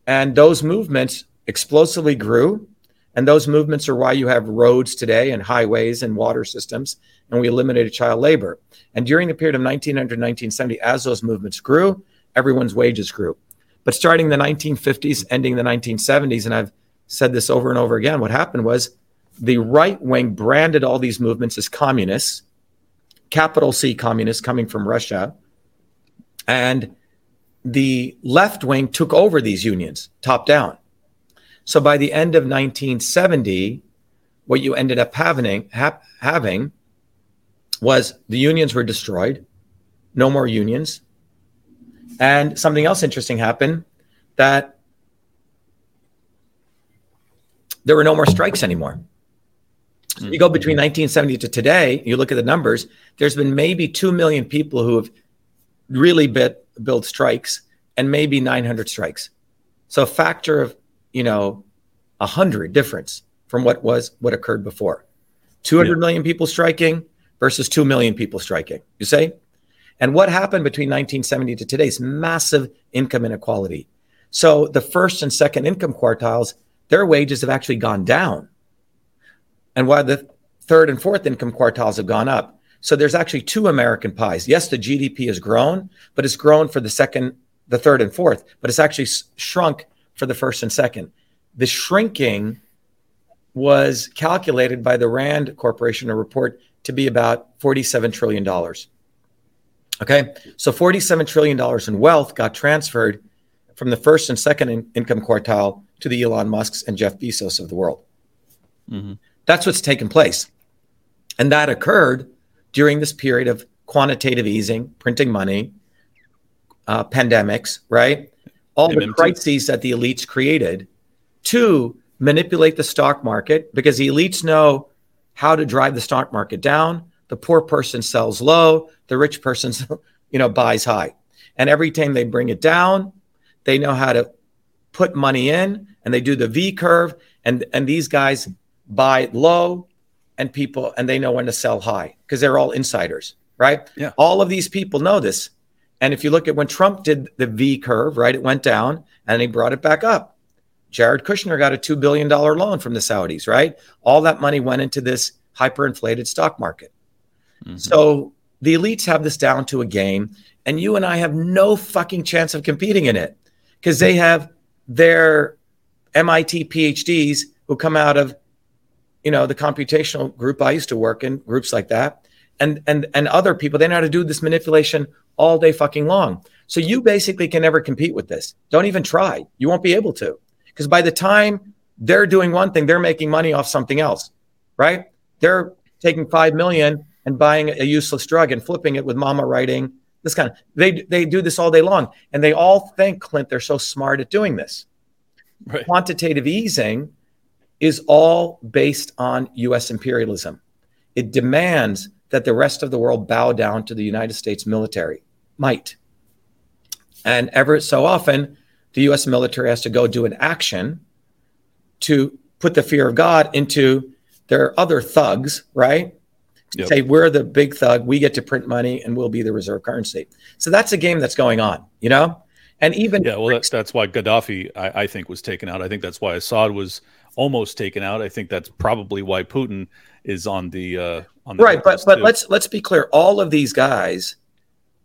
And those movements explosively grew. And those movements are why you have roads today and highways and water systems. And we eliminated child labor. And during the period of 1900 1970, as those movements grew, everyone's wages grew. But starting the 1950s, ending the 1970s, and I've said this over and over again, what happened was the right wing branded all these movements as communists, capital C communists coming from Russia. And the left wing took over these unions top down. So by the end of 1970, what you ended up having, ha- having was the unions were destroyed, no more unions. And something else interesting happened that there were no more strikes anymore. So you go between 1970 to today, you look at the numbers, there's been maybe 2 million people who have really bit, built strikes and maybe 900 strikes. So a factor of, you know, 100 difference from what was what occurred before. Two hundred Yeah. million people striking versus 2 million people striking. You say? And what happened between 1970 to today is massive income inequality. So the first and second income quartiles, their wages have actually gone down. And while the third and fourth income quartiles have gone up. So there's actually two American pies. Yes, the GDP has grown, but it's grown for the second, the third, and fourth, but it's actually shrunk for the first and second. The shrinking was calculated by the Rand Corporation, a report, to be about $47 trillion. Okay, so $47 trillion in wealth got transferred from the first and second in- income quartile to the Elon Musks and Jeff Bezos of the world. Mm-hmm. That's what's taken place. And that occurred during this period of quantitative easing, printing money, uh, pandemics, right? All the crises that the elites created to manipulate the stock market because the elites know how to drive the stock market down. The poor person sells low, the rich person, you know, buys high. And every time they bring it down, they know how to put money in and they do the V curve. And, and these guys buy low and people and they know when to sell high because they're all insiders, right? Yeah. All of these people know this. And if you look at when Trump did the V curve, right, it went down and he brought it back up. Jared Kushner got a $2 billion loan from the Saudis, right? All that money went into this hyperinflated stock market. Mm-hmm. So the elites have this down to a game, and you and I have no fucking chance of competing in it because they have their MIT PhDs who come out of you know the computational group I used to work in, groups like that, and and and other people. They know how to do this manipulation all day fucking long. So you basically can never compete with this. Don't even try. You won't be able to because by the time they're doing one thing, they're making money off something else, right? They're taking five million and buying a useless drug and flipping it with mama writing this kind of they they do this all day long and they all think clint they're so smart at doing this right. quantitative easing is all based on US imperialism. It demands that the rest of the world bow down to the United States military might. And ever so often, the US military has to go do an action to put the fear of God into their other thugs, right? Yep. Say, we're the big thug, we get to print money and we'll be the reserve currency. So that's a game that's going on, you know? And even yeah, well, that's that's why Gaddafi, I, I, think, was taken out. I think that's why Assad was almost taken out. I think that's probably why Putin is on the uh, on the right. But but too. let's let's be clear. All of these guys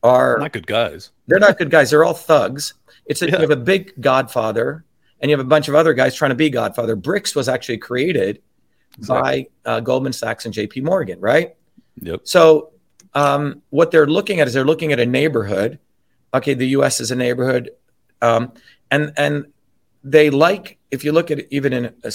are not good guys. They're not good guys. They're all thugs. It's a, yeah. you have a big Godfather, and you have a bunch of other guys trying to be Godfather. BRICS was actually created exactly. by uh, Goldman Sachs and J.P. Morgan, right? Yep. So um, what they're looking at is they're looking at a neighborhood. Okay, the U.S. is a neighborhood, um, and and they like if you look at it even in a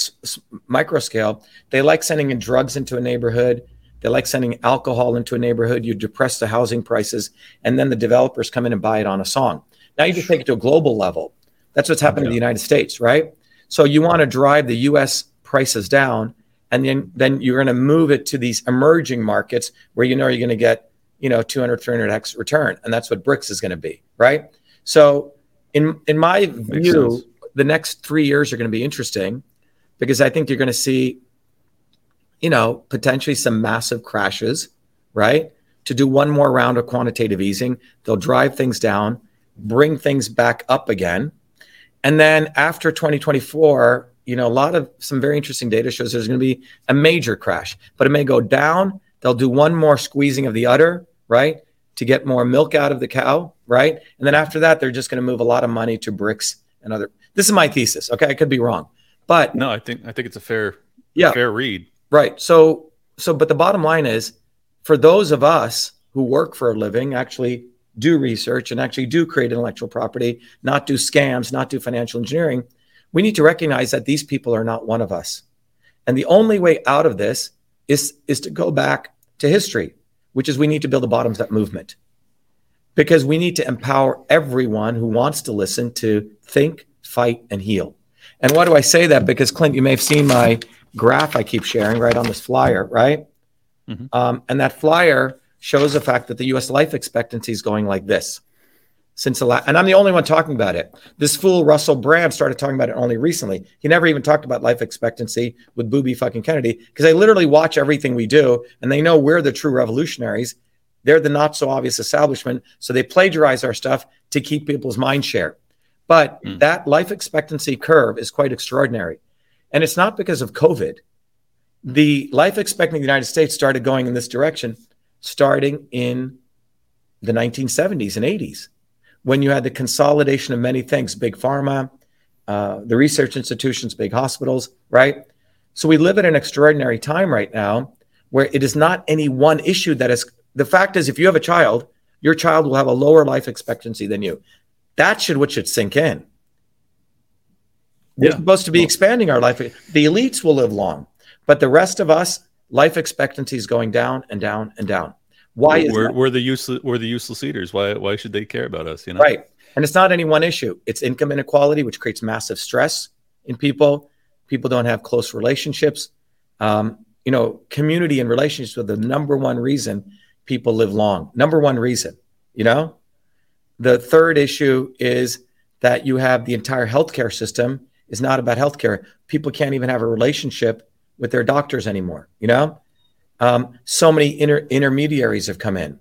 micro scale they like sending in drugs into a neighborhood they like sending alcohol into a neighborhood you depress the housing prices and then the developers come in and buy it on a song now you just take it to a global level that's what's happening yeah. in the united states right so you want to drive the us prices down and then then you're going to move it to these emerging markets where you know you're going to get you know 200 300x return and that's what brics is going to be right so in in my view sense the next three years are going to be interesting because I think you're going to see, you know, potentially some massive crashes, right? To do one more round of quantitative easing, they'll drive things down, bring things back up again. And then after 2024, you know, a lot of some very interesting data shows there's going to be a major crash, but it may go down. They'll do one more squeezing of the udder, right? To get more milk out of the cow, right? And then after that, they're just going to move a lot of money to BRICS and other this is my thesis. Okay, I could be wrong, but no, I think I think it's a fair yeah fair read. Right. So so, but the bottom line is, for those of us who work for a living, actually do research and actually do create intellectual property, not do scams, not do financial engineering, we need to recognize that these people are not one of us. And the only way out of this is, is to go back to history, which is we need to build a bottoms up movement because we need to empower everyone who wants to listen to think, fight, and heal. And why do I say that? Because Clint, you may have seen my graph I keep sharing right on this flyer, right? Mm-hmm. Um, and that flyer shows the fact that the U.S. life expectancy is going like this since the last, and I'm the only one talking about it. This fool Russell Brand started talking about it only recently. He never even talked about life expectancy with booby fucking Kennedy because they literally watch everything we do and they know we're the true revolutionaries. They're the not so obvious establishment. So they plagiarize our stuff to keep people's mind share. But Mm. that life expectancy curve is quite extraordinary. And it's not because of COVID. The life expectancy in the United States started going in this direction starting in the 1970s and 80s when you had the consolidation of many things big pharma, uh, the research institutions, big hospitals, right? So we live at an extraordinary time right now where it is not any one issue that is. The fact is, if you have a child, your child will have a lower life expectancy than you. That should what should sink in. We're Yeah. supposed to be expanding our life. The elites will live long, but the rest of us, life expectancy is going down and down and down. Why is we're, that? we're the useless we're the useless eaters. Why why should they care about us? You know, Right. And it's not any one issue. It's income inequality, which creates massive stress in people. People don't have close relationships. Um, you know, community and relationships are the number one reason people live long. Number one reason, you know? The third issue is that you have the entire healthcare system is not about healthcare. People can't even have a relationship with their doctors anymore, you know? Um, so many inter- intermediaries have come in.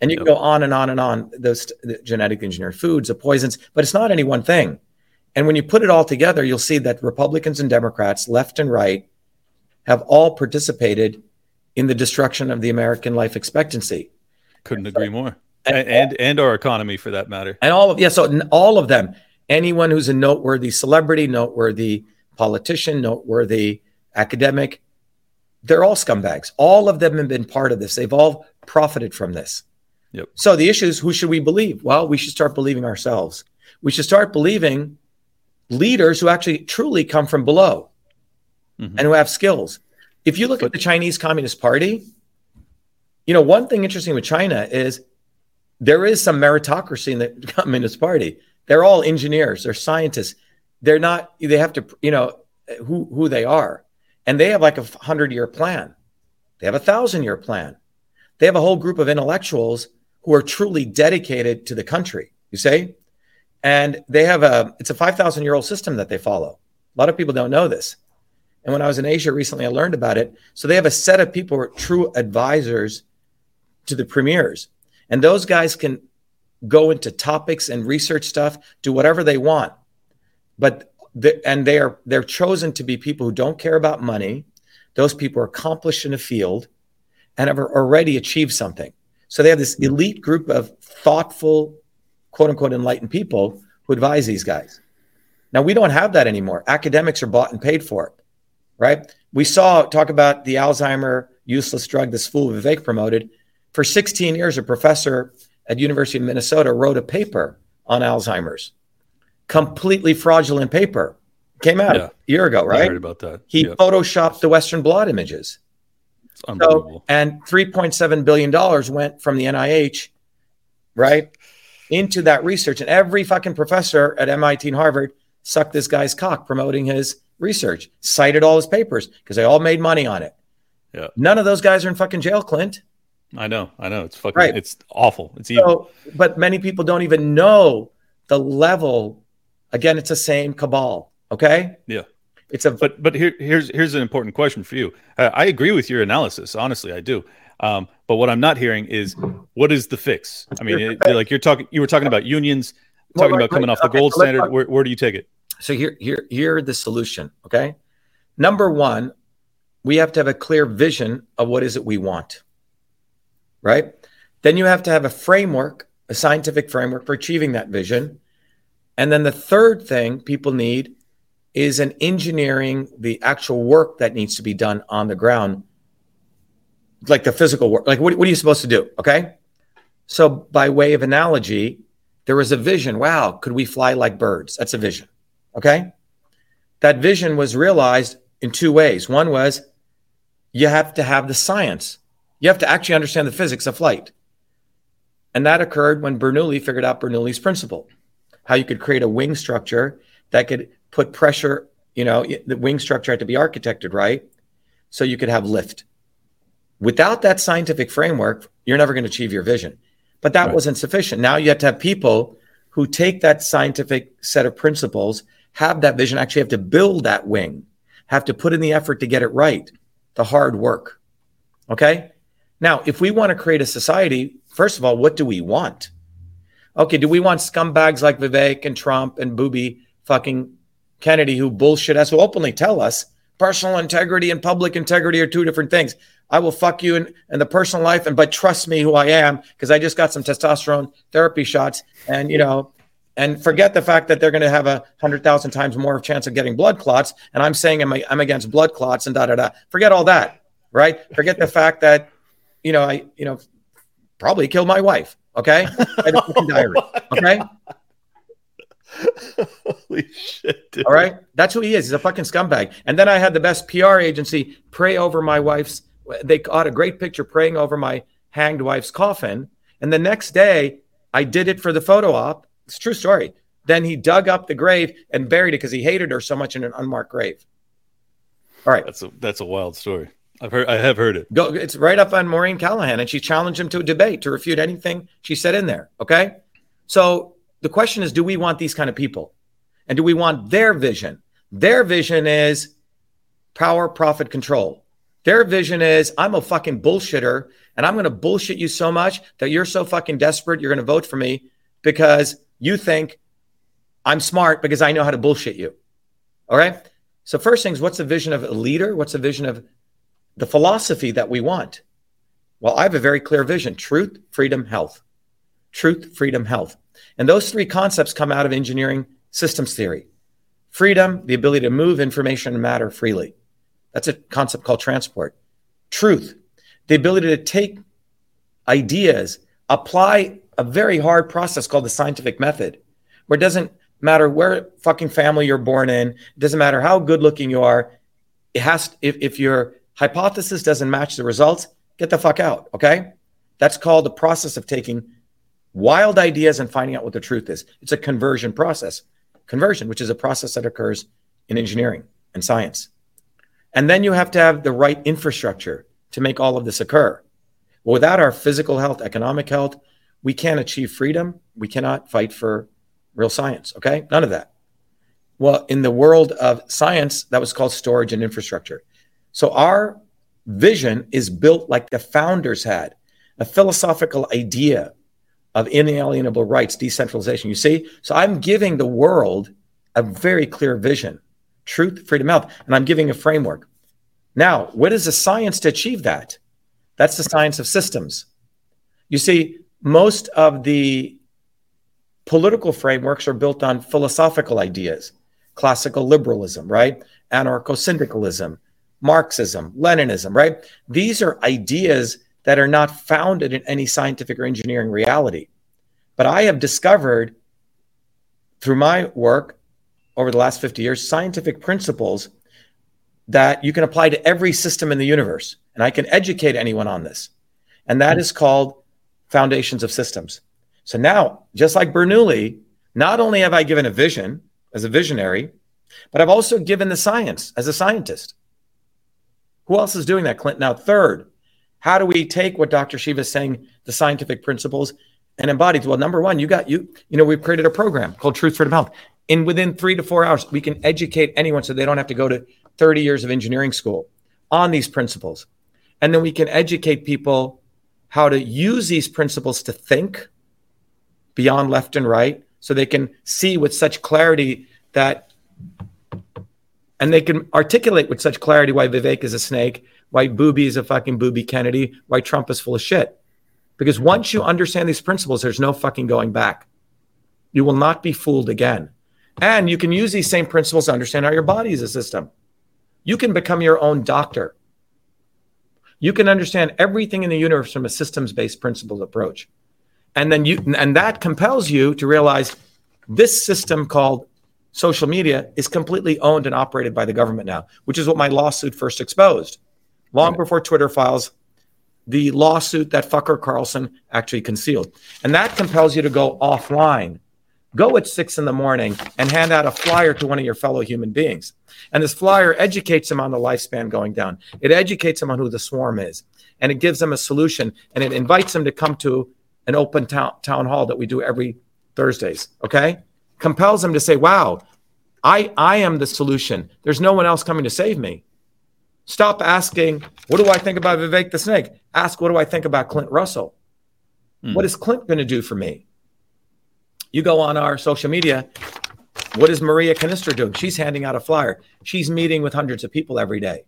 And you can go on and on and on, those the genetic engineered foods, the poisons, but it's not any one thing. And when you put it all together, you'll see that Republicans and Democrats, left and right, have all participated in the destruction of the American life expectancy. couldn't agree more. And- And, and and our economy for that matter. And all of yeah, so all of them, anyone who's a noteworthy celebrity, noteworthy politician, noteworthy academic, they're all scumbags. All of them have been part of this. They've all profited from this. Yep. So the issue is who should we believe? Well, we should start believing ourselves. We should start believing leaders who actually truly come from below Mhm. and who have skills. If you look at the Chinese Communist Party, you know, one thing interesting with China is there is some meritocracy in the Communist Party. They're all engineers, they're scientists. They're not, they have to, you know, who, who they are. And they have like a hundred year plan. They have a thousand year plan. They have a whole group of intellectuals who are truly dedicated to the country, you say? And they have a, it's a 5,000 year old system that they follow. A lot of people don't know this. And when I was in Asia recently, I learned about it. So they have a set of people who are true advisors to the premiers. And those guys can go into topics and research stuff, do whatever they want. But the, and they are they're chosen to be people who don't care about money. Those people are accomplished in a field and have already achieved something. So they have this hmm. elite group of thoughtful, quote unquote, enlightened people who advise these guys. Now we don't have that anymore. Academics are bought and paid for, right? We saw talk about the Alzheimer useless drug this fool Vivek promoted. For 16 years, a professor at University of Minnesota wrote a paper on Alzheimer's, completely fraudulent paper. Came out Yeah. a year ago, right? I heard about that. He Yeah, photoshopped the Western blot images. it's unbelievable. So, and 3.7 billion dollars went from the NIH, right, into that research. And every fucking professor at MIT and Harvard sucked this guy's cock promoting his research, cited all his papers because they all made money on it. Yeah. None of those guys are in fucking jail, Clint. I know, I know. It's fucking. Right. It's awful. It's evil. So, but many people don't even know the level. Again, it's the same cabal. Okay. Yeah. It's a but but here here's here's an important question for you. Uh, I agree with your analysis. Honestly, I do. Um, but what I'm not hearing is what is the fix? I mean, it, like you're talking, you were talking about unions, Well, talking right, about coming off the gold standard. Where, where do you take it? So here, here, here the solution. Okay. Number one, we have to have a clear vision of what is it we want. Right. Then you have to have a framework, a scientific framework for achieving that vision. And then the third thing people need is an engineering the actual work that needs to be done on the ground, like the physical work. Like, what, what are you supposed to do? Okay. So, by way of analogy, there was a vision. Wow, could we fly like birds? That's a vision. Okay. That vision was realized in two ways. One was you have to have the science, you have to actually understand the physics of flight. And that occurred when Bernoulli figured out Bernoulli's principle how you could create a wing structure that could put pressure, you know, the wing structure had to be architected right so you could have lift. Without that scientific framework, you're never going to achieve your vision. But that Right. wasn't sufficient. Now you have to have people who take that scientific set of principles, have that vision, actually have to build that wing, have to put in the effort to get it right, the hard work. Okay. Now, if we want to create a society first of all, what do we want? Okay, do we want scumbags like Vivek and Trump and Booby fucking Kennedy who bullshit us, who openly tell us personal integrity and public integrity are two different things? I will fuck you in, in the personal life, and but trust me who I am because I just got some testosterone therapy shots, and you know, and forget the fact that they're going to have a hundred thousand times more chance of getting blood clots, and I'm saying I'm, I'm against blood clots and da da da. Forget all that, right? Forget the fact that you know I you know probably killed my wife. Okay, oh diary. Okay. Holy shit. Dude. All right. That's who he is. He's a fucking scumbag. And then I had the best PR agency pray over my wife's they caught a great picture praying over my hanged wife's coffin. And the next day, I did it for the photo op. It's true story. Then he dug up the grave and buried it because he hated her so much in an unmarked grave. All right. That's a that's a wild story. I've heard I have heard it. Go it's right up on Maureen Callahan, and she challenged him to a debate to refute anything she said in there. Okay. So the question is, do we want these kind of people? And do we want their vision? Their vision is power, profit, control. Their vision is I'm a fucking bullshitter and I'm going to bullshit you so much that you're so fucking desperate you're going to vote for me because you think I'm smart because I know how to bullshit you. All right? So first things what's the vision of a leader? What's the vision of the philosophy that we want? Well, I have a very clear vision. Truth, freedom, health. Truth, freedom, health. And those three concepts come out of engineering systems theory. Freedom, the ability to move information and matter freely. That's a concept called transport. Truth, the ability to take ideas, apply a very hard process called the scientific method, where it doesn't matter where fucking family you're born in, it doesn't matter how good looking you are. It has, if, if your hypothesis doesn't match the results, get the fuck out. Okay. That's called the process of taking wild ideas and finding out what the truth is. It's a conversion process. Conversion, which is a process that occurs in engineering and science. And then you have to have the right infrastructure to make all of this occur. Without our physical health, economic health, we can't achieve freedom. We cannot fight for real science. Okay. None of that. Well, in the world of science, that was called storage and infrastructure. So our vision is built like the founders had a philosophical idea of inalienable rights, decentralization. You see? So I'm giving the world a very clear vision truth, freedom, health. And I'm giving a framework. Now, what is the science to achieve that? That's the science of systems. You see, most of the political frameworks are built on philosophical ideas, classical liberalism, right? Anarcho syndicalism, Marxism, Leninism, right? These are ideas that are not founded in any scientific or engineering reality. But I have discovered through my work over the last 50 years scientific principles that you can apply to every system in the universe. And I can educate anyone on this. And that is called foundations of systems. So now, just like Bernoulli, not only have I given a vision as a visionary, but I've also given the science as a scientist. Who else is doing that, Clint? Now, third, how do we take what Dr. Shiva is saying, the scientific principles, and embody? Well, number one, you got you, you know, we've created a program called Truth Freedom Health in within three to four hours, we can educate anyone so they don't have to go to 30 years of engineering school on these principles. And then we can educate people how to use these principles to think beyond left and right so they can see with such clarity that, and they can articulate with such clarity why Vivek is a snake, why Booby is a fucking Booby Kennedy, why Trump is full of shit. Because once you understand these principles, there's no fucking going back. You will not be fooled again. And you can use these same principles to understand how your body is a system. You can become your own doctor. You can understand everything in the universe from a systems based principles approach. And then you, and that compels you to realize this system called social media is completely owned and operated by the government now, which is what my lawsuit first exposed. Long right. before Twitter files, the lawsuit that fucker Carlson actually concealed. And that compels you to go offline Go at six in the morning and hand out a flyer to one of your fellow human beings. And this flyer educates them on the lifespan going down. It educates them on who the swarm is. And it gives them a solution. And it invites them to come to an open town, town hall that we do every Thursdays. Okay? Compels them to say, wow, I, I am the solution. There's no one else coming to save me. Stop asking, what do I think about Vivek the Snake? Ask, what do I think about Clint Russell? Hmm. What is Clint going to do for me? You go on our social media. What is Maria Kanister doing? She's handing out a flyer. She's meeting with hundreds of people every day.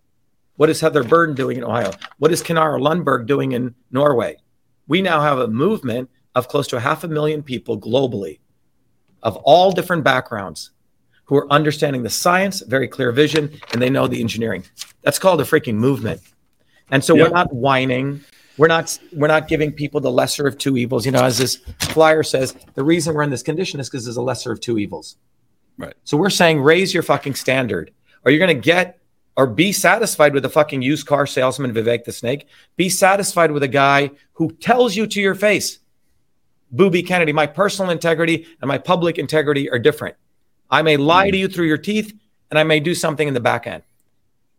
What is Heather Burden doing in Ohio? What is Knarre Lundberg doing in Norway? We now have a movement of close to a half a million people globally of all different backgrounds who are understanding the science, very clear vision, and they know the engineering. That's called a freaking movement. And so we're not whining. We're not we're not giving people the lesser of two evils. You know, as this flyer says, the reason we're in this condition is because there's a lesser of two evils. Right. So we're saying raise your fucking standard. Are you going to get or be satisfied with a fucking used car salesman, Vivek the Snake? Be satisfied with a guy who tells you to your face, Booby Kennedy, my personal integrity and my public integrity are different. I may lie hmm. to you through your teeth and I may do something in the back end.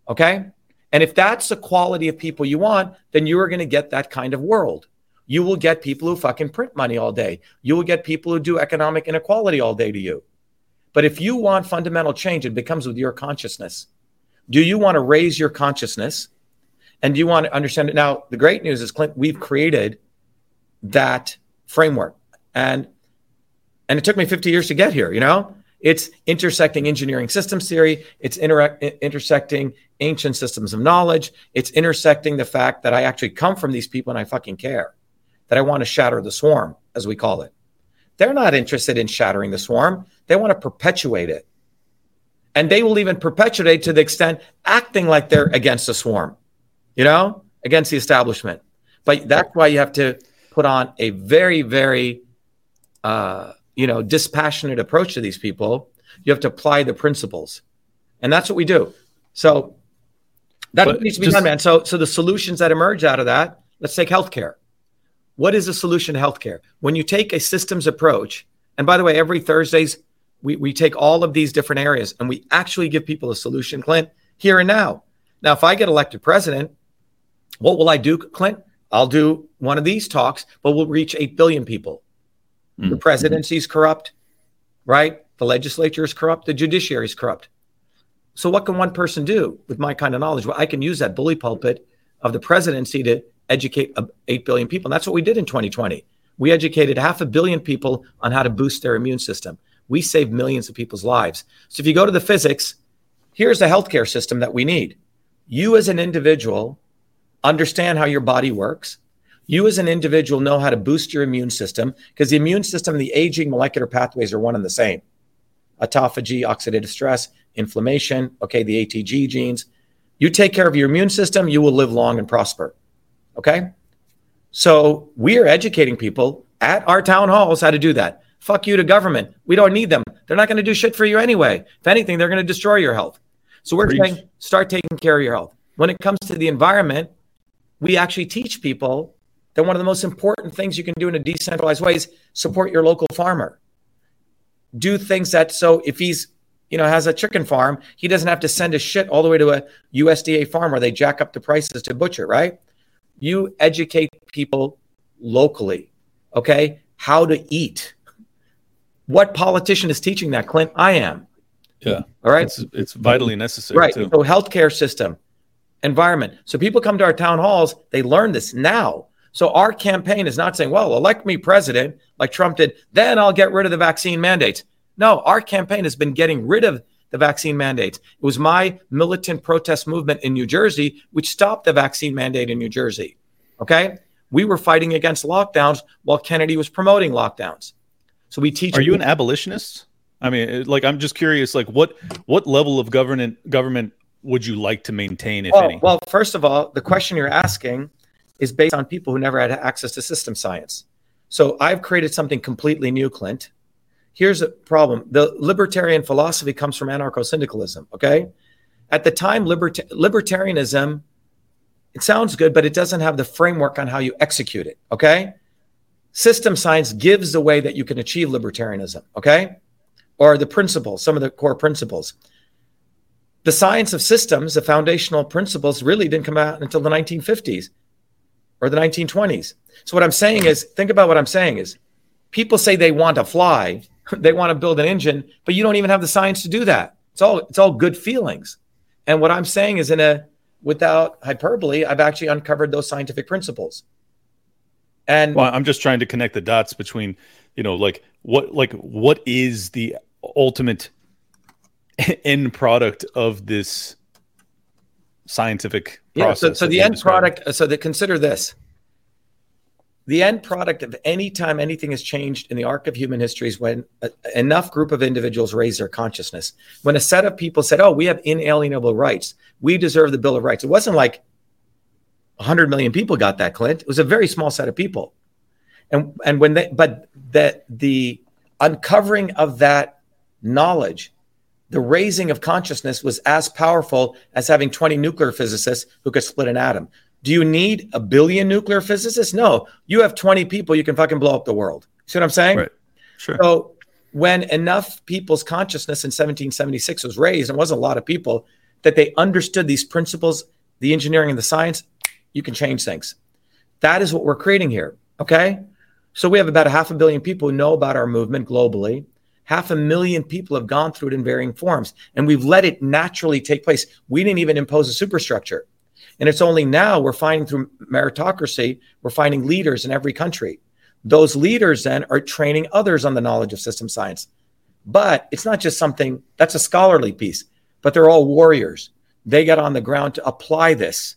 Okay. And if that's the quality of people you want, then you are going to get that kind of world. You will get people who fucking print money all day. You will get people who do economic inequality all day to you. But if you want fundamental change, it becomes with your consciousness. Do you want to raise your consciousness? And do you want to understand it? Now, the great news is, Clint, we've created that framework. And and it took me 50 years to get here, you know? It's intersecting engineering systems theory. It's inter- intersecting ancient systems of knowledge. It's intersecting the fact that I actually come from these people and I fucking care, that I want to shatter the swarm, as we call it. They're not interested in shattering the swarm, they want to perpetuate it. And they will even perpetuate to the extent acting like they're against the swarm, you know, against the establishment. But that's why you have to put on a very, very, uh, you know, dispassionate approach to these people, you have to apply the principles. And that's what we do. So that but needs to be just, done, man. So, so the solutions that emerge out of that, let's take healthcare. What is the solution to healthcare? When you take a systems approach, and by the way, every Thursdays, we, we take all of these different areas and we actually give people a solution, Clint, here and now. Now, if I get elected president, what will I do, Clint? I'll do one of these talks, but we'll reach 8 billion people. Mm-hmm. The presidency is corrupt, right? The legislature is corrupt. The judiciary is corrupt. So, what can one person do with my kind of knowledge? Well, I can use that bully pulpit of the presidency to educate 8 billion people. And that's what we did in 2020. We educated half a billion people on how to boost their immune system. We saved millions of people's lives. So, if you go to the physics, here's the healthcare system that we need. You, as an individual, understand how your body works you as an individual know how to boost your immune system because the immune system and the aging molecular pathways are one and the same autophagy, oxidative stress, inflammation, okay, the ATG genes. You take care of your immune system, you will live long and prosper. Okay? So we are educating people at our town halls how to do that. Fuck you to government. We don't need them. They're not going to do shit for you anyway. If anything, they're going to destroy your health. So we're Preach. saying start taking care of your health. When it comes to the environment, we actually teach people that one of the most important things you can do in a decentralized way is support your local farmer. Do things that so if he's you know has a chicken farm, he doesn't have to send his shit all the way to a USDA farm where they jack up the prices to butcher, right? You educate people locally, okay? How to eat. What politician is teaching that, Clint? I am. Yeah. All right. It's, it's vitally necessary. Right. Too. So healthcare system, environment. So people come to our town halls, they learn this now. So our campaign is not saying, well, elect me president like Trump did, then I'll get rid of the vaccine mandates. No, our campaign has been getting rid of the vaccine mandates. It was my militant protest movement in New Jersey which stopped the vaccine mandate in New Jersey. Okay? We were fighting against lockdowns while Kennedy was promoting lockdowns. So we teach Are you an abolitionist? I mean, like I'm just curious like what what level of government government would you like to maintain if well, any? Well, first of all, the question you're asking is based on people who never had access to system science. So I've created something completely new, Clint. Here's a problem the libertarian philosophy comes from anarcho syndicalism. Okay. At the time, liberta- libertarianism, it sounds good, but it doesn't have the framework on how you execute it. Okay. System science gives the way that you can achieve libertarianism. Okay. Or the principles, some of the core principles. The science of systems, the foundational principles, really didn't come out until the 1950s or the 1920s. So what I'm saying is, think about what I'm saying is, people say they want to fly, they want to build an engine, but you don't even have the science to do that. It's all it's all good feelings. And what I'm saying is, in a without hyperbole, I've actually uncovered those scientific principles. And Well, I'm just trying to connect the dots between, you know, like what like what is the ultimate end product of this scientific yeah, process? so, so the end product, so that consider this. The end product of any time anything has changed in the arc of human history is when a, enough group of individuals raise their consciousness. When a set of people said, "Oh, we have inalienable rights. We deserve the Bill of Rights." It wasn't like 100 million people got that, Clint. It was a very small set of people. And and when they but that the uncovering of that knowledge, the raising of consciousness was as powerful as having 20 nuclear physicists who could split an atom. Do you need a billion nuclear physicists? No. You have 20 people, you can fucking blow up the world. See what I'm saying? Right. Sure. So when enough people's consciousness in 1776 was raised, and it wasn't a lot of people, that they understood these principles, the engineering and the science, you can change things. That is what we're creating here. Okay. So we have about a half a billion people who know about our movement globally. Half a million people have gone through it in varying forms, and we've let it naturally take place. We didn't even impose a superstructure. And it's only now we're finding through meritocracy, we're finding leaders in every country. Those leaders then are training others on the knowledge of system science. But it's not just something that's a scholarly piece, but they're all warriors. They get on the ground to apply this.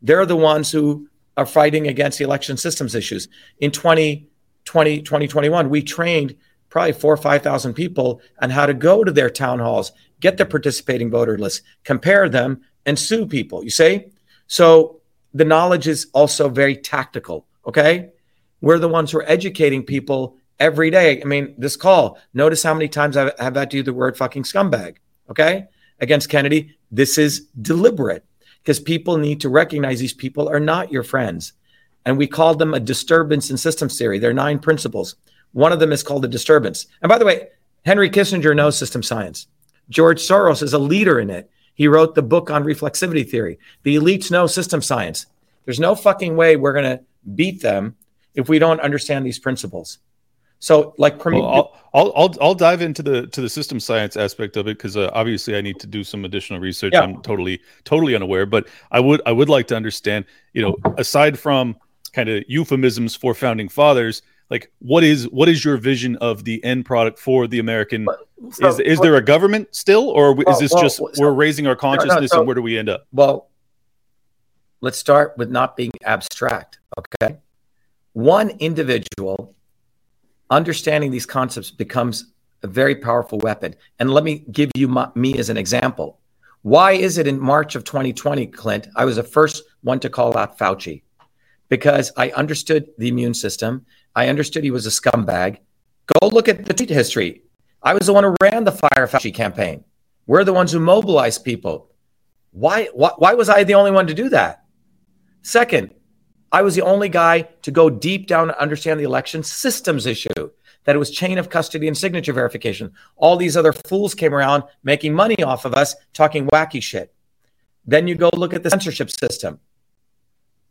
They're the ones who are fighting against the election systems issues. In 2020, 2021, we trained probably four or 5,000 people on how to go to their town halls, get the participating voter lists, compare them, and sue people. You see? So the knowledge is also very tactical. Okay. We're the ones who are educating people every day. I mean, this call, notice how many times I have had to use the word fucking scumbag. Okay. Against Kennedy. This is deliberate because people need to recognize these people are not your friends. And we called them a disturbance in systems theory. There are nine principles. One of them is called a disturbance. And by the way, Henry Kissinger knows system science. George Soros is a leader in it. He wrote the book on reflexivity theory. The elites know system science. There's no fucking way we're going to beat them if we don't understand these principles. So, like, well, I'll, I'll I'll dive into the to the system science aspect of it because uh, obviously I need to do some additional research. Yeah. I'm totally totally unaware, but I would I would like to understand. You know, aside from kind of euphemisms for founding fathers, like what is what is your vision of the end product for the American? so- is is there a government still, or is Well, this well, just so- we're raising our consciousness so- and where do we end up? Well, let's start with not being abstract. Okay. One individual understanding these concepts becomes a very powerful weapon. And let me give you my, me as an example. Why is it in March of 2020, Clint, I was the first one to call out Fauci because I understood the immune system. I understood he was a scumbag. Go look at the tweet history. I was the one who ran the Fire Fauci campaign. We're the ones who mobilized people. Why, why, why was I the only one to do that? Second, I was the only guy to go deep down and understand the election systems issue, that it was chain of custody and signature verification. All these other fools came around making money off of us, talking wacky shit. Then you go look at the censorship system.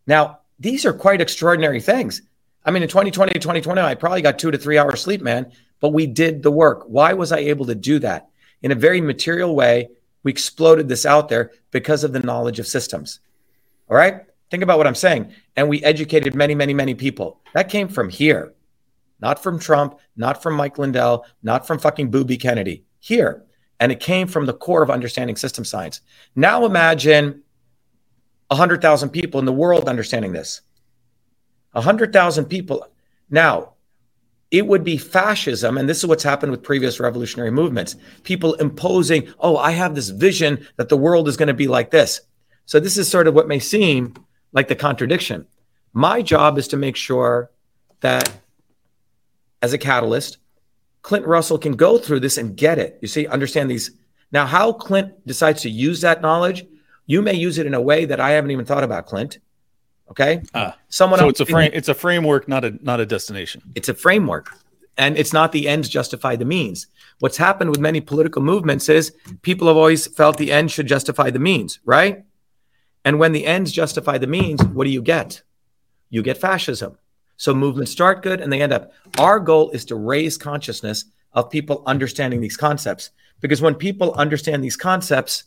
Now, these are quite extraordinary things. I mean, in 2020 to 2020, I probably got two to three hours sleep, man, but we did the work. Why was I able to do that? In a very material way, we exploded this out there because of the knowledge of systems. All right? Think about what I'm saying. And we educated many, many, many people. That came from here, not from Trump, not from Mike Lindell, not from fucking Booby Kennedy. Here. And it came from the core of understanding system science. Now imagine 100,000 people in the world understanding this. 100,000 people. Now, it would be fascism, and this is what's happened with previous revolutionary movements. People imposing, oh, I have this vision that the world is going to be like this. So, this is sort of what may seem like the contradiction. My job is to make sure that as a catalyst, Clint Russell can go through this and get it. You see, understand these. Now, how Clint decides to use that knowledge, you may use it in a way that I haven't even thought about, Clint. Okay. Ah, Someone so else it's a frame. It's a framework, not a not a destination. it's a framework and it's not the ends justify the means what's happened with many political movements is people have always felt the end should justify the means right and when the ends justify the means what do you get you get fascism so movements start good and they end up our goal is to raise consciousness of people understanding these concepts because when people understand these concepts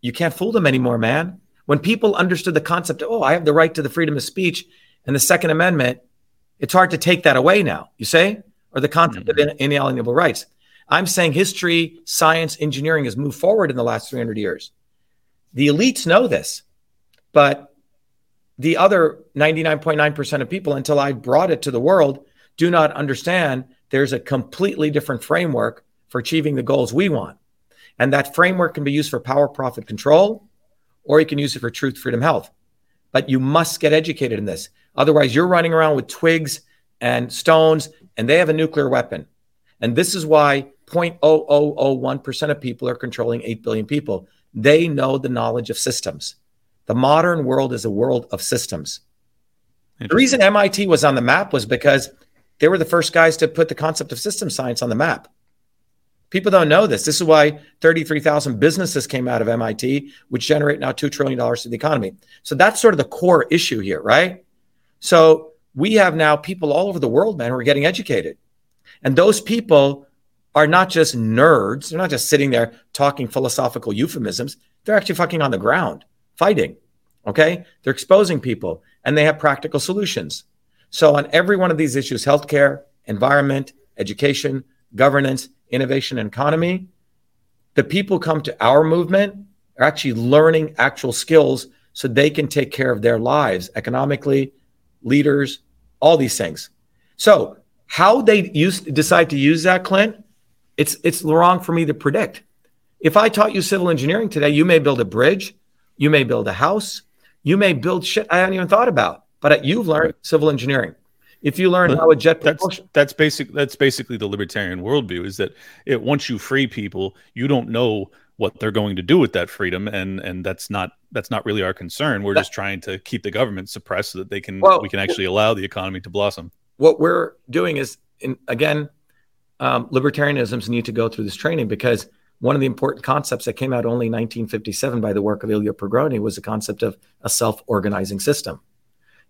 you can't fool them anymore man when people understood the concept of oh i have the right to the freedom of speech And the Second Amendment, it's hard to take that away now, you say? Or the concept mm-hmm. of inalienable rights. I'm saying history, science, engineering has moved forward in the last 300 years. The elites know this, but the other 99.9% of people, until I brought it to the world, do not understand there's a completely different framework for achieving the goals we want. And that framework can be used for power, profit, control, or you can use it for truth, freedom, health. But you must get educated in this. Otherwise, you're running around with twigs and stones, and they have a nuclear weapon. And this is why 0.0001% of people are controlling 8 billion people. They know the knowledge of systems. The modern world is a world of systems. The reason MIT was on the map was because they were the first guys to put the concept of system science on the map. People don't know this. This is why 33,000 businesses came out of MIT, which generate now $2 trillion to the economy. So that's sort of the core issue here, right? So we have now people all over the world, man, who are getting educated. And those people are not just nerds. They're not just sitting there talking philosophical euphemisms. They're actually fucking on the ground fighting. Okay. They're exposing people and they have practical solutions. So, on every one of these issues healthcare, environment, education, governance, innovation, and economy the people come to our movement are actually learning actual skills so they can take care of their lives economically, leaders, all these things. So, how they use decide to use that, Clint, it's it's wrong for me to predict. If I taught you civil engineering today, you may build a bridge, you may build a house, you may build shit I hadn't even thought about but you've learned civil engineering. If you learn how a jet that's that's basic that's basically the libertarian worldview is that it once you free people, you don't know what they're going to do with that freedom and and that's not that's not really our concern. We're that, just trying to keep the government suppressed so that they can well, we can actually allow the economy to blossom. What we're doing is in, again um, libertarianisms need to go through this training because one of the important concepts that came out only in 1957 by the work of Ilya Prigogine was the concept of a self-organizing system.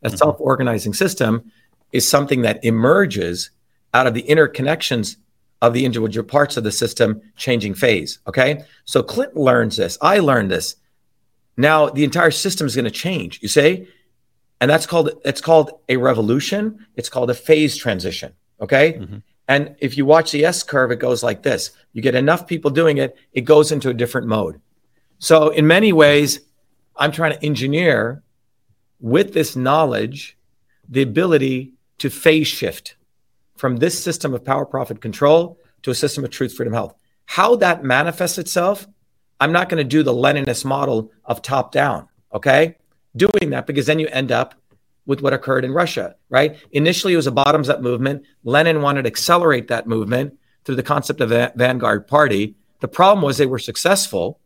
A mm-hmm. self organizing system is something that emerges out of the interconnections of the individual parts of the system changing phase. Okay. So Clinton learns this. I learned this. Now the entire system is going to change, you say? And that's called it's called a revolution. It's called a phase transition. Okay. Mm-hmm. And if you watch the S curve, it goes like this. You get enough people doing it, it goes into a different mode. So in many ways, I'm trying to engineer with this knowledge, the ability to phase shift from this system of power profit control to a system of truth, freedom, health. How that manifests itself, I'm not going to do the Leninist model of top down, okay? Doing that because then you end up with what occurred in Russia, right? Initially, it was a bottoms up movement. Lenin wanted to accelerate that movement through the concept of a vanguard party. The problem was they were successful,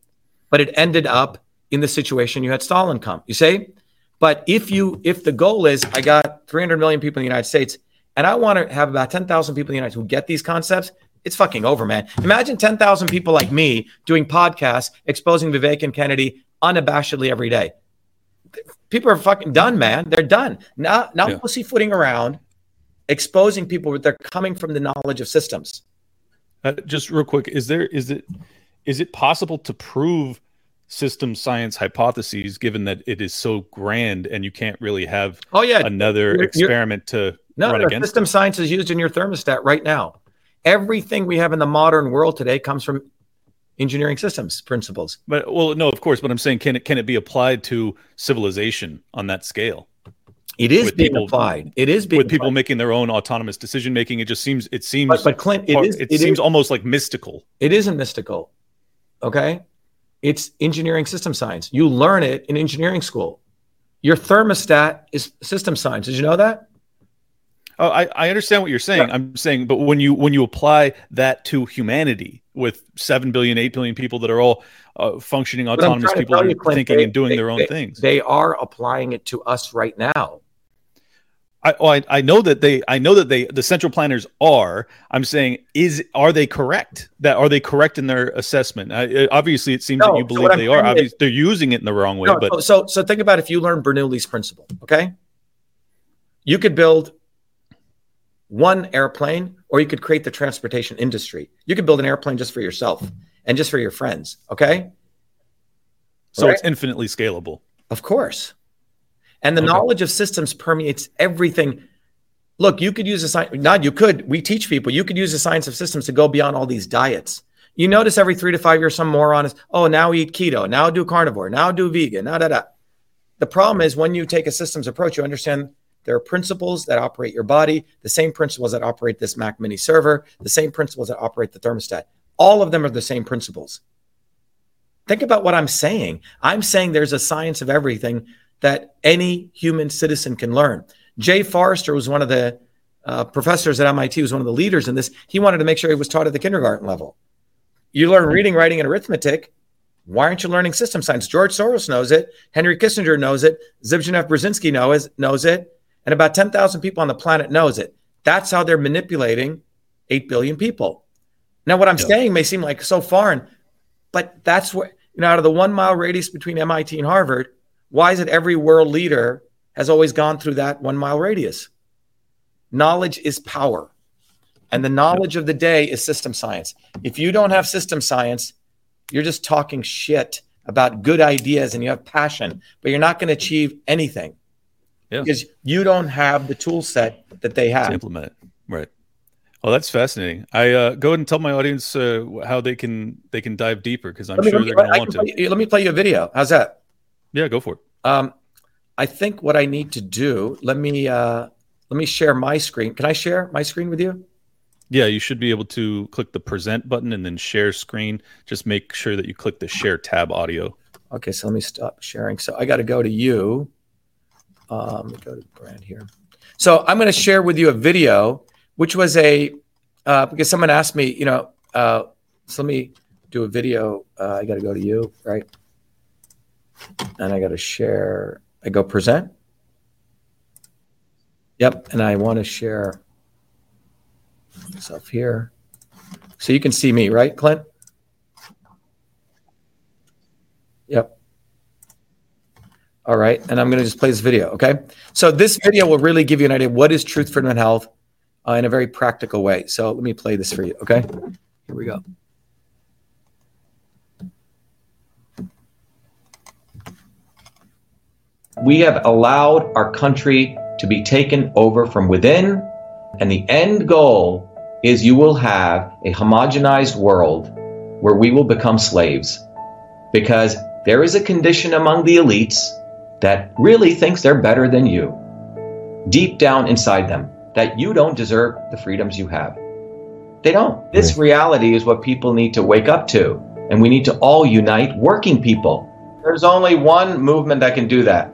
but it ended up in the situation you had Stalin come. You say, but if you if the goal is I got 300 million people in the United States and I want to have about 10,000 people in the United States who get these concepts, it's fucking over, man. Imagine 10,000 people like me doing podcasts exposing Vivek and Kennedy unabashedly every day. People are fucking done, man. They're done. Not not yeah. pussyfooting around, exposing people. But they're coming from the knowledge of systems. Uh, just real quick, is there is it is it possible to prove system science hypotheses given that it is so grand and you can't really have oh yeah another you're, experiment you're, to no, run no against system it. science is used in your thermostat right now everything we have in the modern world today comes from engineering systems principles but well no of course but i'm saying can it can it be applied to civilization on that scale it is being people, applied. It is being with people applied. making their own autonomous decision making. It just seems it seems. But, but Clint, it, is, it, it seems is, almost like mystical. It isn't mystical. Okay, it's engineering system science. You learn it in engineering school. Your thermostat is system science. Did you know that? Oh, I, I understand what you're saying. Yeah. I'm saying, but when you when you apply that to humanity with 7 billion, 8 billion people that are all uh, functioning autonomous people you, Clint, thinking they, and doing they, their own they, things. They are applying it to us right now. I, oh, I, I know that they I know that they the central planners are. I'm saying is are they correct? That are they correct in their assessment? I, obviously, it seems no, that you believe so they are. Obviously, they're using it in the wrong way. No, but so so think about if you learn Bernoulli's principle. Okay, you could build one airplane, or you could create the transportation industry. You could build an airplane just for yourself and just for your friends. Okay, so right? it's infinitely scalable. Of course. And the Okay. knowledge of systems permeates everything. Look, you could use a science, not you could, we teach people, you could use the science of systems to go beyond all these diets. You notice every three to five years, some moron is, oh, now eat keto, now do carnivore, now do vegan, now da da. The problem is when you take a systems approach, you understand there are principles that operate your body, the same principles that operate this Mac mini server, the same principles that operate the thermostat. All of them are the same principles. Think about what I'm saying. I'm saying there's a science of everything that any human citizen can learn. Jay Forrester was one of the uh, professors at MIT, was one of the leaders in this. He wanted to make sure he was taught at the kindergarten level. You learn reading, writing, and arithmetic. Why aren't you learning system science? George Soros knows it. Henry Kissinger knows it. Zbigniew Brzezinski knows, knows it. And about 10,000 people on the planet knows it. That's how they're manipulating 8 billion people. Now, what I'm Yeah. saying may seem like so foreign, but that's where, you know, out of the one mile radius between MIT and Harvard, why is it every world leader has always gone through that one mile radius? Knowledge is power. And the knowledge of the day is system science. If you don't have system science, you're just talking shit about good ideas and you have passion, but you're not going to achieve anything Yeah. because you don't have the tool set that they to have. implement it. Right. Oh, that's fascinating. I uh, go ahead and tell my audience uh, how they can they can dive deeper because I'm Let sure me, they're going to want to. let me play you a video. How's that? Yeah, go for it. Um, I think what I need to do. Let me uh, let me share my screen. Can I share my screen with you? Yeah, you should be able to click the present button and then share screen. Just make sure that you click the share tab audio. Okay, so let me stop sharing. So I got to go to you. Um, let me go to brand here. So I'm going to share with you a video, which was a uh, because someone asked me, you know, uh, so let me do a video. Uh, I got to go to you, right? And I got to share. I go present. Yep, and I want to share myself here, so you can see me, right, Clint? Yep. All right. And I'm going to just play this video. Okay. So this video will really give you an idea what is truth, for and health uh, in a very practical way. So let me play this for you. Okay. Here we go. We have allowed our country to be taken over from within, and the end goal is you will have a homogenized world where we will become slaves. Because there is a condition among the elites that really thinks they're better than you, deep down inside them, that you don't deserve the freedoms you have. They don't. This reality is what people need to wake up to, and we need to all unite working people. There's only one movement that can do that.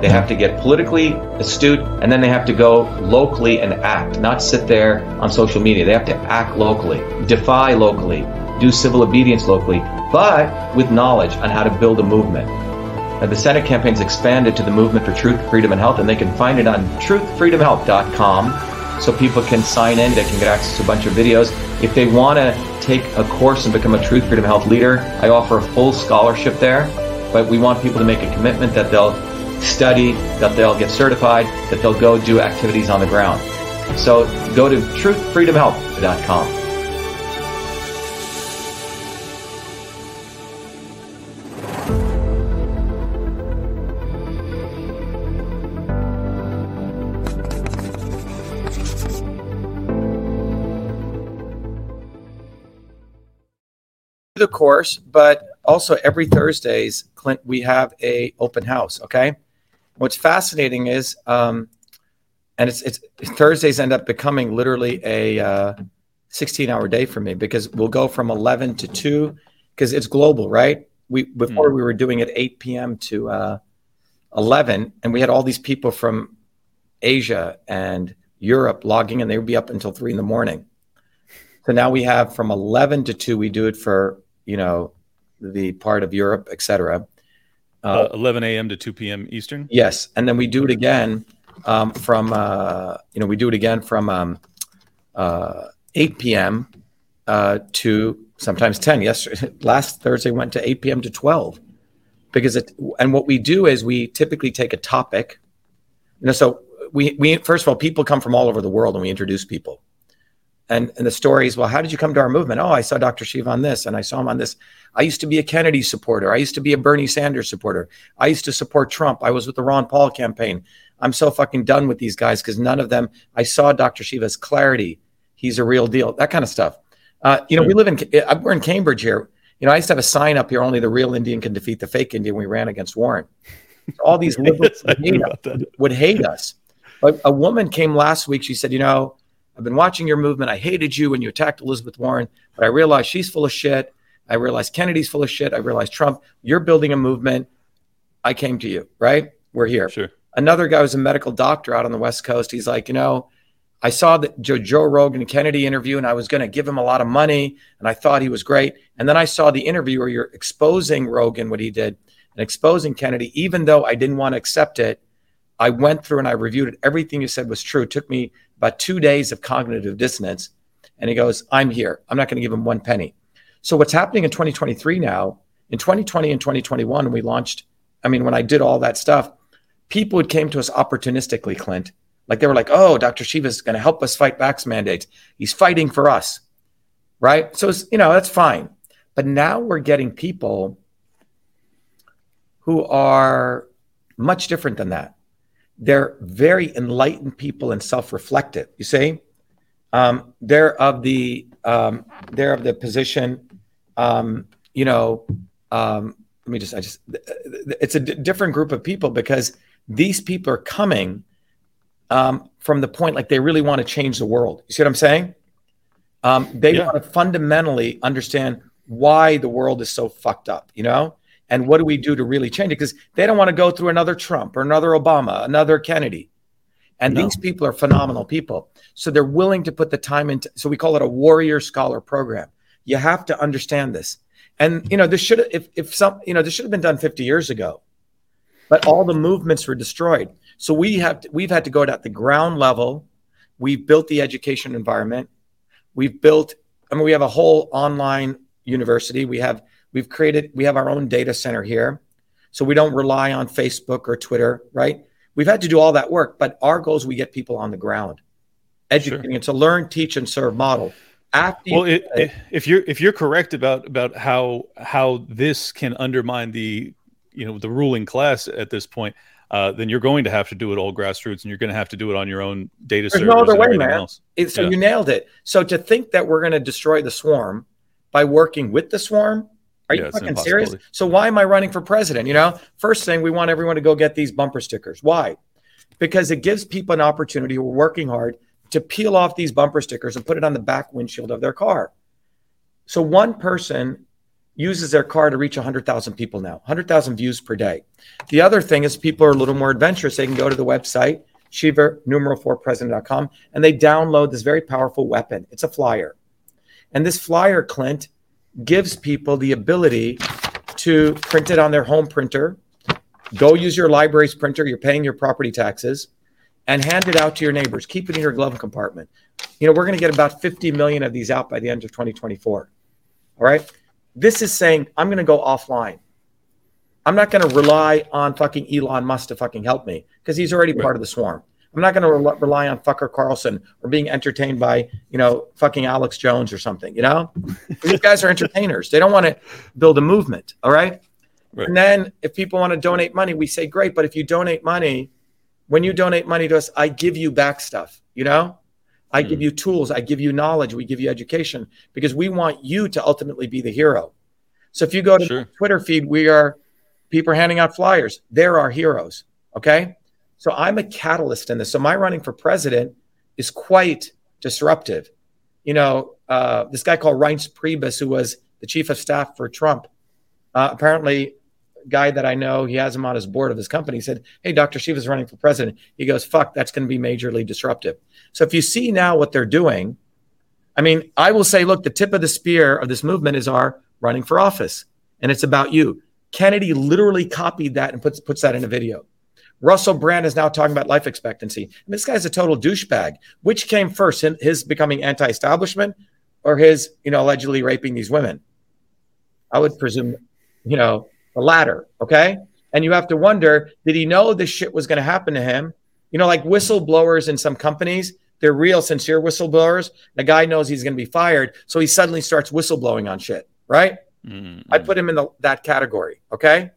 They have to get politically astute and then they have to go locally and act, not sit there on social media. They have to act locally, defy locally, do civil obedience locally, but with knowledge on how to build a movement. And the Senate campaign's expanded to the Movement for Truth, Freedom, and Health, and they can find it on truthfreedomhealth.com so people can sign in, they can get access to a bunch of videos. If they want to take a course and become a Truth, Freedom, Health leader, I offer a full scholarship there, but we want people to make a commitment that they'll study, that they'll get certified, that they'll go do activities on the ground. So go to truthfreedomhealth.com. the course, but also every Thursdays, Clint, we have a open house. Okay, what's fascinating is, um, and it's it's Thursdays end up becoming literally a uh, 16 hour day for me because we'll go from 11 to 2 because it's global, right? We before mm. we were doing it 8 p.m. to uh, 11, and we had all these people from Asia and Europe logging, and they would be up until three in the morning. So now we have from 11 to 2, we do it for, you know, the part of Europe, etc. Uh, 11 a.m. to 2 p.m. Eastern. Yes, and then we do it again um, from uh, you know we do it again from um, uh, 8 p.m. Uh, to sometimes 10. Yes, last Thursday went to 8 p.m. to 12 because it. And what we do is we typically take a topic. You know, so we we first of all people come from all over the world and we introduce people and and the stories well how did you come to our movement? Oh i saw dr shiva on this and i saw him on this. I used to be a kennedy supporter. I used to be a bernie sanders supporter. I used to support trump. I was with the ron paul campaign. I'm so fucking done with these guys because none of them i saw dr shiva's clarity. He's a real deal that kind of stuff. Uh, you know we live in uh, we're in cambridge here. You know i used to have a sign up here only the real indian can defeat the fake indian. We ran against warren. All these liberals would, hate us, would hate us. But a woman came last week. She said you know I've been watching your movement. I hated you when you attacked Elizabeth Warren, but I realized she's full of shit. I realized Kennedy's full of shit. I realized Trump. You're building a movement. I came to you, right? We're here. Sure. Another guy was a medical doctor out on the West Coast. He's like, you know, I saw the Joe, Joe Rogan Kennedy interview and I was going to give him a lot of money and I thought he was great. And then I saw the interview where you're exposing Rogan, what he did, and exposing Kennedy, even though I didn't want to accept it. I went through and I reviewed it. Everything you said was true. It took me about two days of cognitive dissonance. And he goes, I'm here. I'm not going to give him one penny. So what's happening in 2023 now, in 2020 and 2021, when we launched, I mean, when I did all that stuff, people would came to us opportunistically, Clint. Like they were like, oh, Dr. Shiva is going to help us fight vax mandates. He's fighting for us. Right. So, you know, that's fine. But now we're getting people who are much different than that. They're very enlightened people and self-reflective. You see, um, they're of the um, they're of the position. Um, you know, um, let me just I just it's a d- different group of people because these people are coming um, from the point like they really want to change the world. You see what I'm saying? Um, they Yeah. want to fundamentally understand why the world is so fucked up, you know? And what do we do to really change it? Because they don't want to go through another Trump or another Obama, another Kennedy. And No. these people are phenomenal people. So they're willing to put the time into so we call it a warrior scholar program. You have to understand this. And you know, this should if if some you know, this should have been done 50 years ago. But all the movements were destroyed. So we have to, we've had to go at the ground level. We've built the education environment. We've built I mean we have a whole online university. We have we've created we have our own data center here. So we don't rely on Facebook or Twitter, right? We've had to do all that work, but our goal is we get people on the ground, educating It's a learn, teach, and serve model. After you Well, it, it- if you're if you're correct about about how how this can undermine the you know the ruling class at this point, uh, then you're going to have to do it all grassroots, and you're going to have to do it on your own data There's no other way, man. It- so Yeah. you nailed it. So to think that we're going to destroy the swarm by working with the swarm, are you Yeah, it's fucking serious? So why am I running for president? You know, first thing we want everyone to go get these bumper stickers. Why? Because it gives people an opportunity who are working hard to peel off these bumper stickers and put it on the back windshield of their car. So one person uses their car to reach 100,000 people now, 100,000 views per day. The other thing is people are a little more adventurous. They can go to the website, Shiva numeral four president.com, and they download this very powerful weapon. It's a flyer. And this flyer, Clint, gives people the ability to print it on their home printer, go use your library's printer, you're paying your property taxes, and hand it out to your neighbors. Keep it in your glove compartment. You know, we're going to get about 50 million of these out by the end of 2024. All right. This is saying I'm going to go offline. I'm not going to rely on fucking Elon Musk to fucking help me because he's already part of the swarm. I'm not going to rel rely on fucker Carlson or being entertained by, you know, fucking Alex Jones or something, you know? These guys are entertainers. They don't want to build a movement. All right. Right. And then if people want to donate money, we say, great. But if you donate money, when you donate money to us, I give you back stuff, you know? I give hmm. you tools, I give you knowledge, we give you education because we want you to ultimately be the hero. So if you go to Sure. Twitter feed, we are people are handing out flyers. They're our heroes. Okay. So I'm a catalyst in this. So my running for president is quite disruptive. You know, uh, this guy called Reince Priebus, who was the chief of staff for Trump, uh, apparently guy that I know, he has him on his board of his company, said, Hey, Dr. Shiva's running for president. He goes, Fuck, that's going to be majorly disruptive. So if you see now what they're doing, I mean, I will say, look, the tip of the spear of this movement is our running for office, and it's about you. Kennedy literally copied that and puts puts that in a video. Russell Brand is now talking about life expectancy. And this guy's a total douchebag. Which came first, his becoming anti-establishment or his, you know, allegedly raping these women? I would presume, you know, the latter. Okay. And you have to wonder, did he know this shit was going to happen to him? You know, like whistleblowers in some companies, they're real sincere whistleblowers. The guy knows he's going to be fired. So he suddenly starts whistleblowing on shit. Right. Mm, I put him in the, that category. Okay.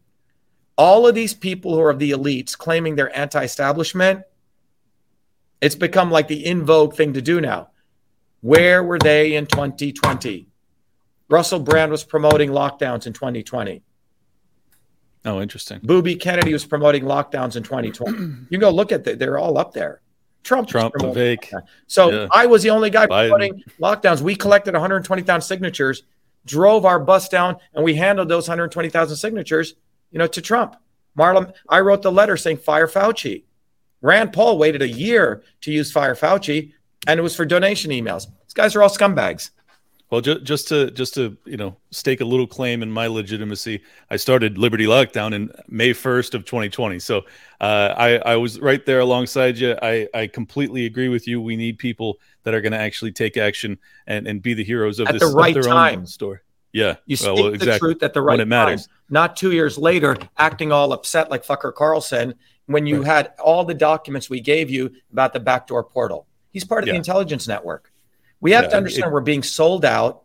All of these people who are of the elites claiming they're anti establishment, it's become like the in vogue thing to do now. Where were they in 2020? Russell Brand was promoting lockdowns in 2020. oh, interesting. Booby Kennedy was promoting lockdowns in 2020. You can go look at that. They're all up there. Trump, Trump, Vivek. So Yeah. I was the only guy Biden. promoting lockdowns. We collected 120,000 signatures, drove our bus down, and we handled those 120,000 signatures, you know, to Trump. Marlon, I wrote the letter saying fire Fauci. Rand Paul waited a year to use fire Fauci, and it was for donation emails. These guys are all scumbags. Well, ju- just to just to you know stake a little claim in my legitimacy, I started Liberty Lockdown in May first of 2020. So uh, I I was right there alongside you. I I completely agree with you. We need people that are going to actually take action and and be the heroes of At this the right their own time. story. Yeah, You well, speak well, the exactly. truth at the right When it matters. time, not two years later acting all upset like fucker Carlson when you Right. had all the documents we gave you about the backdoor portal. He's part of Yeah. the intelligence network. We have Yeah, to understand it- we're being sold out,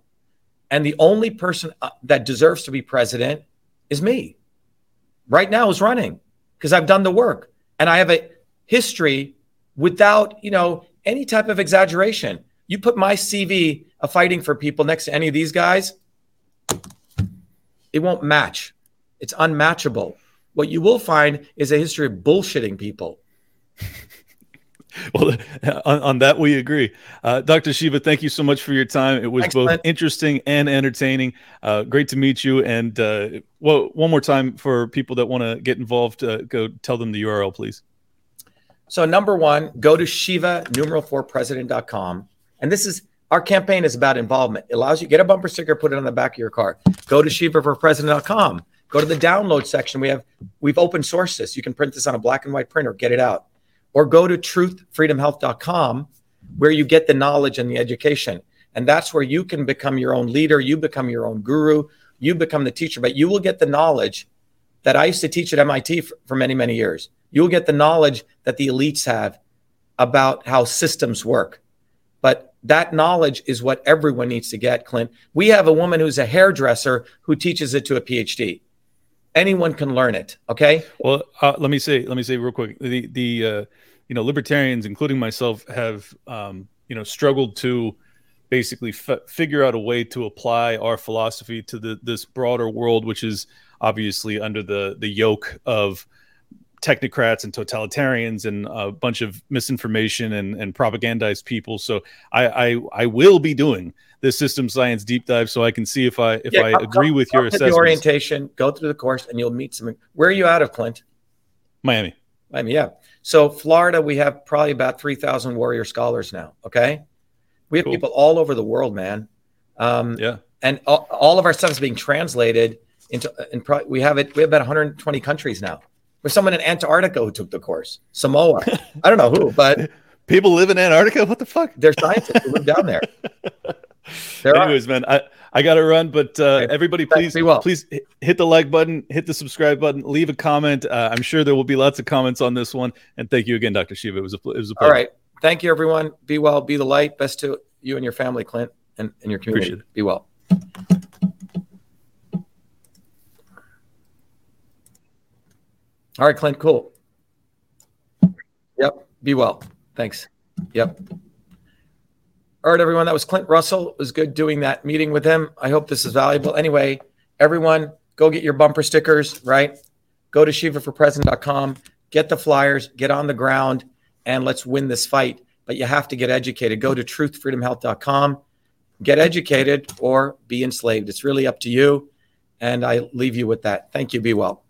and the only person uh, that deserves to be president is me. Right now, is running because I've done the work and I have a history without, you know, any type of exaggeration. You put my CV of fighting for people next to any of these guys, it won't match. It's unmatchable. What you will find is a history of bullshitting people. well, on, on, that we agree. Uh, Dr. Shiva, thank you so much for your time. It was Thanks, both interesting and entertaining. Uh, great to meet you. And uh, well, one more time for people that want to get involved, uh, go tell them the URL, please. So number one, go to Shiva numeral four president.com. And this is our campaign is about involvement. It allows you get a bumper sticker, put it on the back of your car. Go to Shiva for president.com. Go to the download section. We have we've open sourced this. You can print this on a black and white printer, get it out. Or go to truthfreedomhealth.com where you get the knowledge and the education. And that's where you can become your own leader, you become your own guru, you become the teacher, but you will get the knowledge that I used to teach at MIT for, for many, many years. You'll get the knowledge that the elites have about how systems work. That knowledge is what everyone needs to get, Clint. We have a woman who's a hairdresser who teaches it to a PhD. Anyone can learn it. Okay. Well, uh, let me say, let me say real quick. The the uh, you know libertarians, including myself, have um, you know struggled to basically f- figure out a way to apply our philosophy to the this broader world, which is obviously under the the yoke of technocrats and totalitarians and a bunch of misinformation and, and propagandized people. So I, I, I will be doing this system science deep dive so I can see if I if yeah, I agree with your assessment. orientation, go through the course, and you'll meet some. Where are you out of, Clint? Miami. Miami, yeah. So Florida, we have probably about three thousand warrior scholars now. Okay, we have cool. people all over the world, man. Um, yeah, and all, all, of our stuff is being translated into. And pro- we have it. We have about 120 countries now. There's someone in Antarctica who took the course. Samoa. I don't know who, but people live in Antarctica. What the fuck? They're scientists who live down there. there Anyways, are. man, I, I got to run, but uh, okay. everybody, please, well. please hit the like button, hit the subscribe button, leave a comment. Uh, I'm sure there will be lots of comments on this one. And thank you again, Dr. Shiva. It was a, it was a pleasure. All right. Thank you, everyone. Be well, be the light. Best to you and your family, Clint, and, and your community. Be well. All right, Clint, cool. Yep. Be well. Thanks. Yep. All right, everyone. That was Clint Russell. It was good doing that meeting with him. I hope this is valuable. Anyway, everyone, go get your bumper stickers, right? Go to shivaforpresident.com, get the flyers, get on the ground, and let's win this fight. But you have to get educated. Go to truthfreedomhealth.com, get educated, or be enslaved. It's really up to you. And I leave you with that. Thank you. Be well.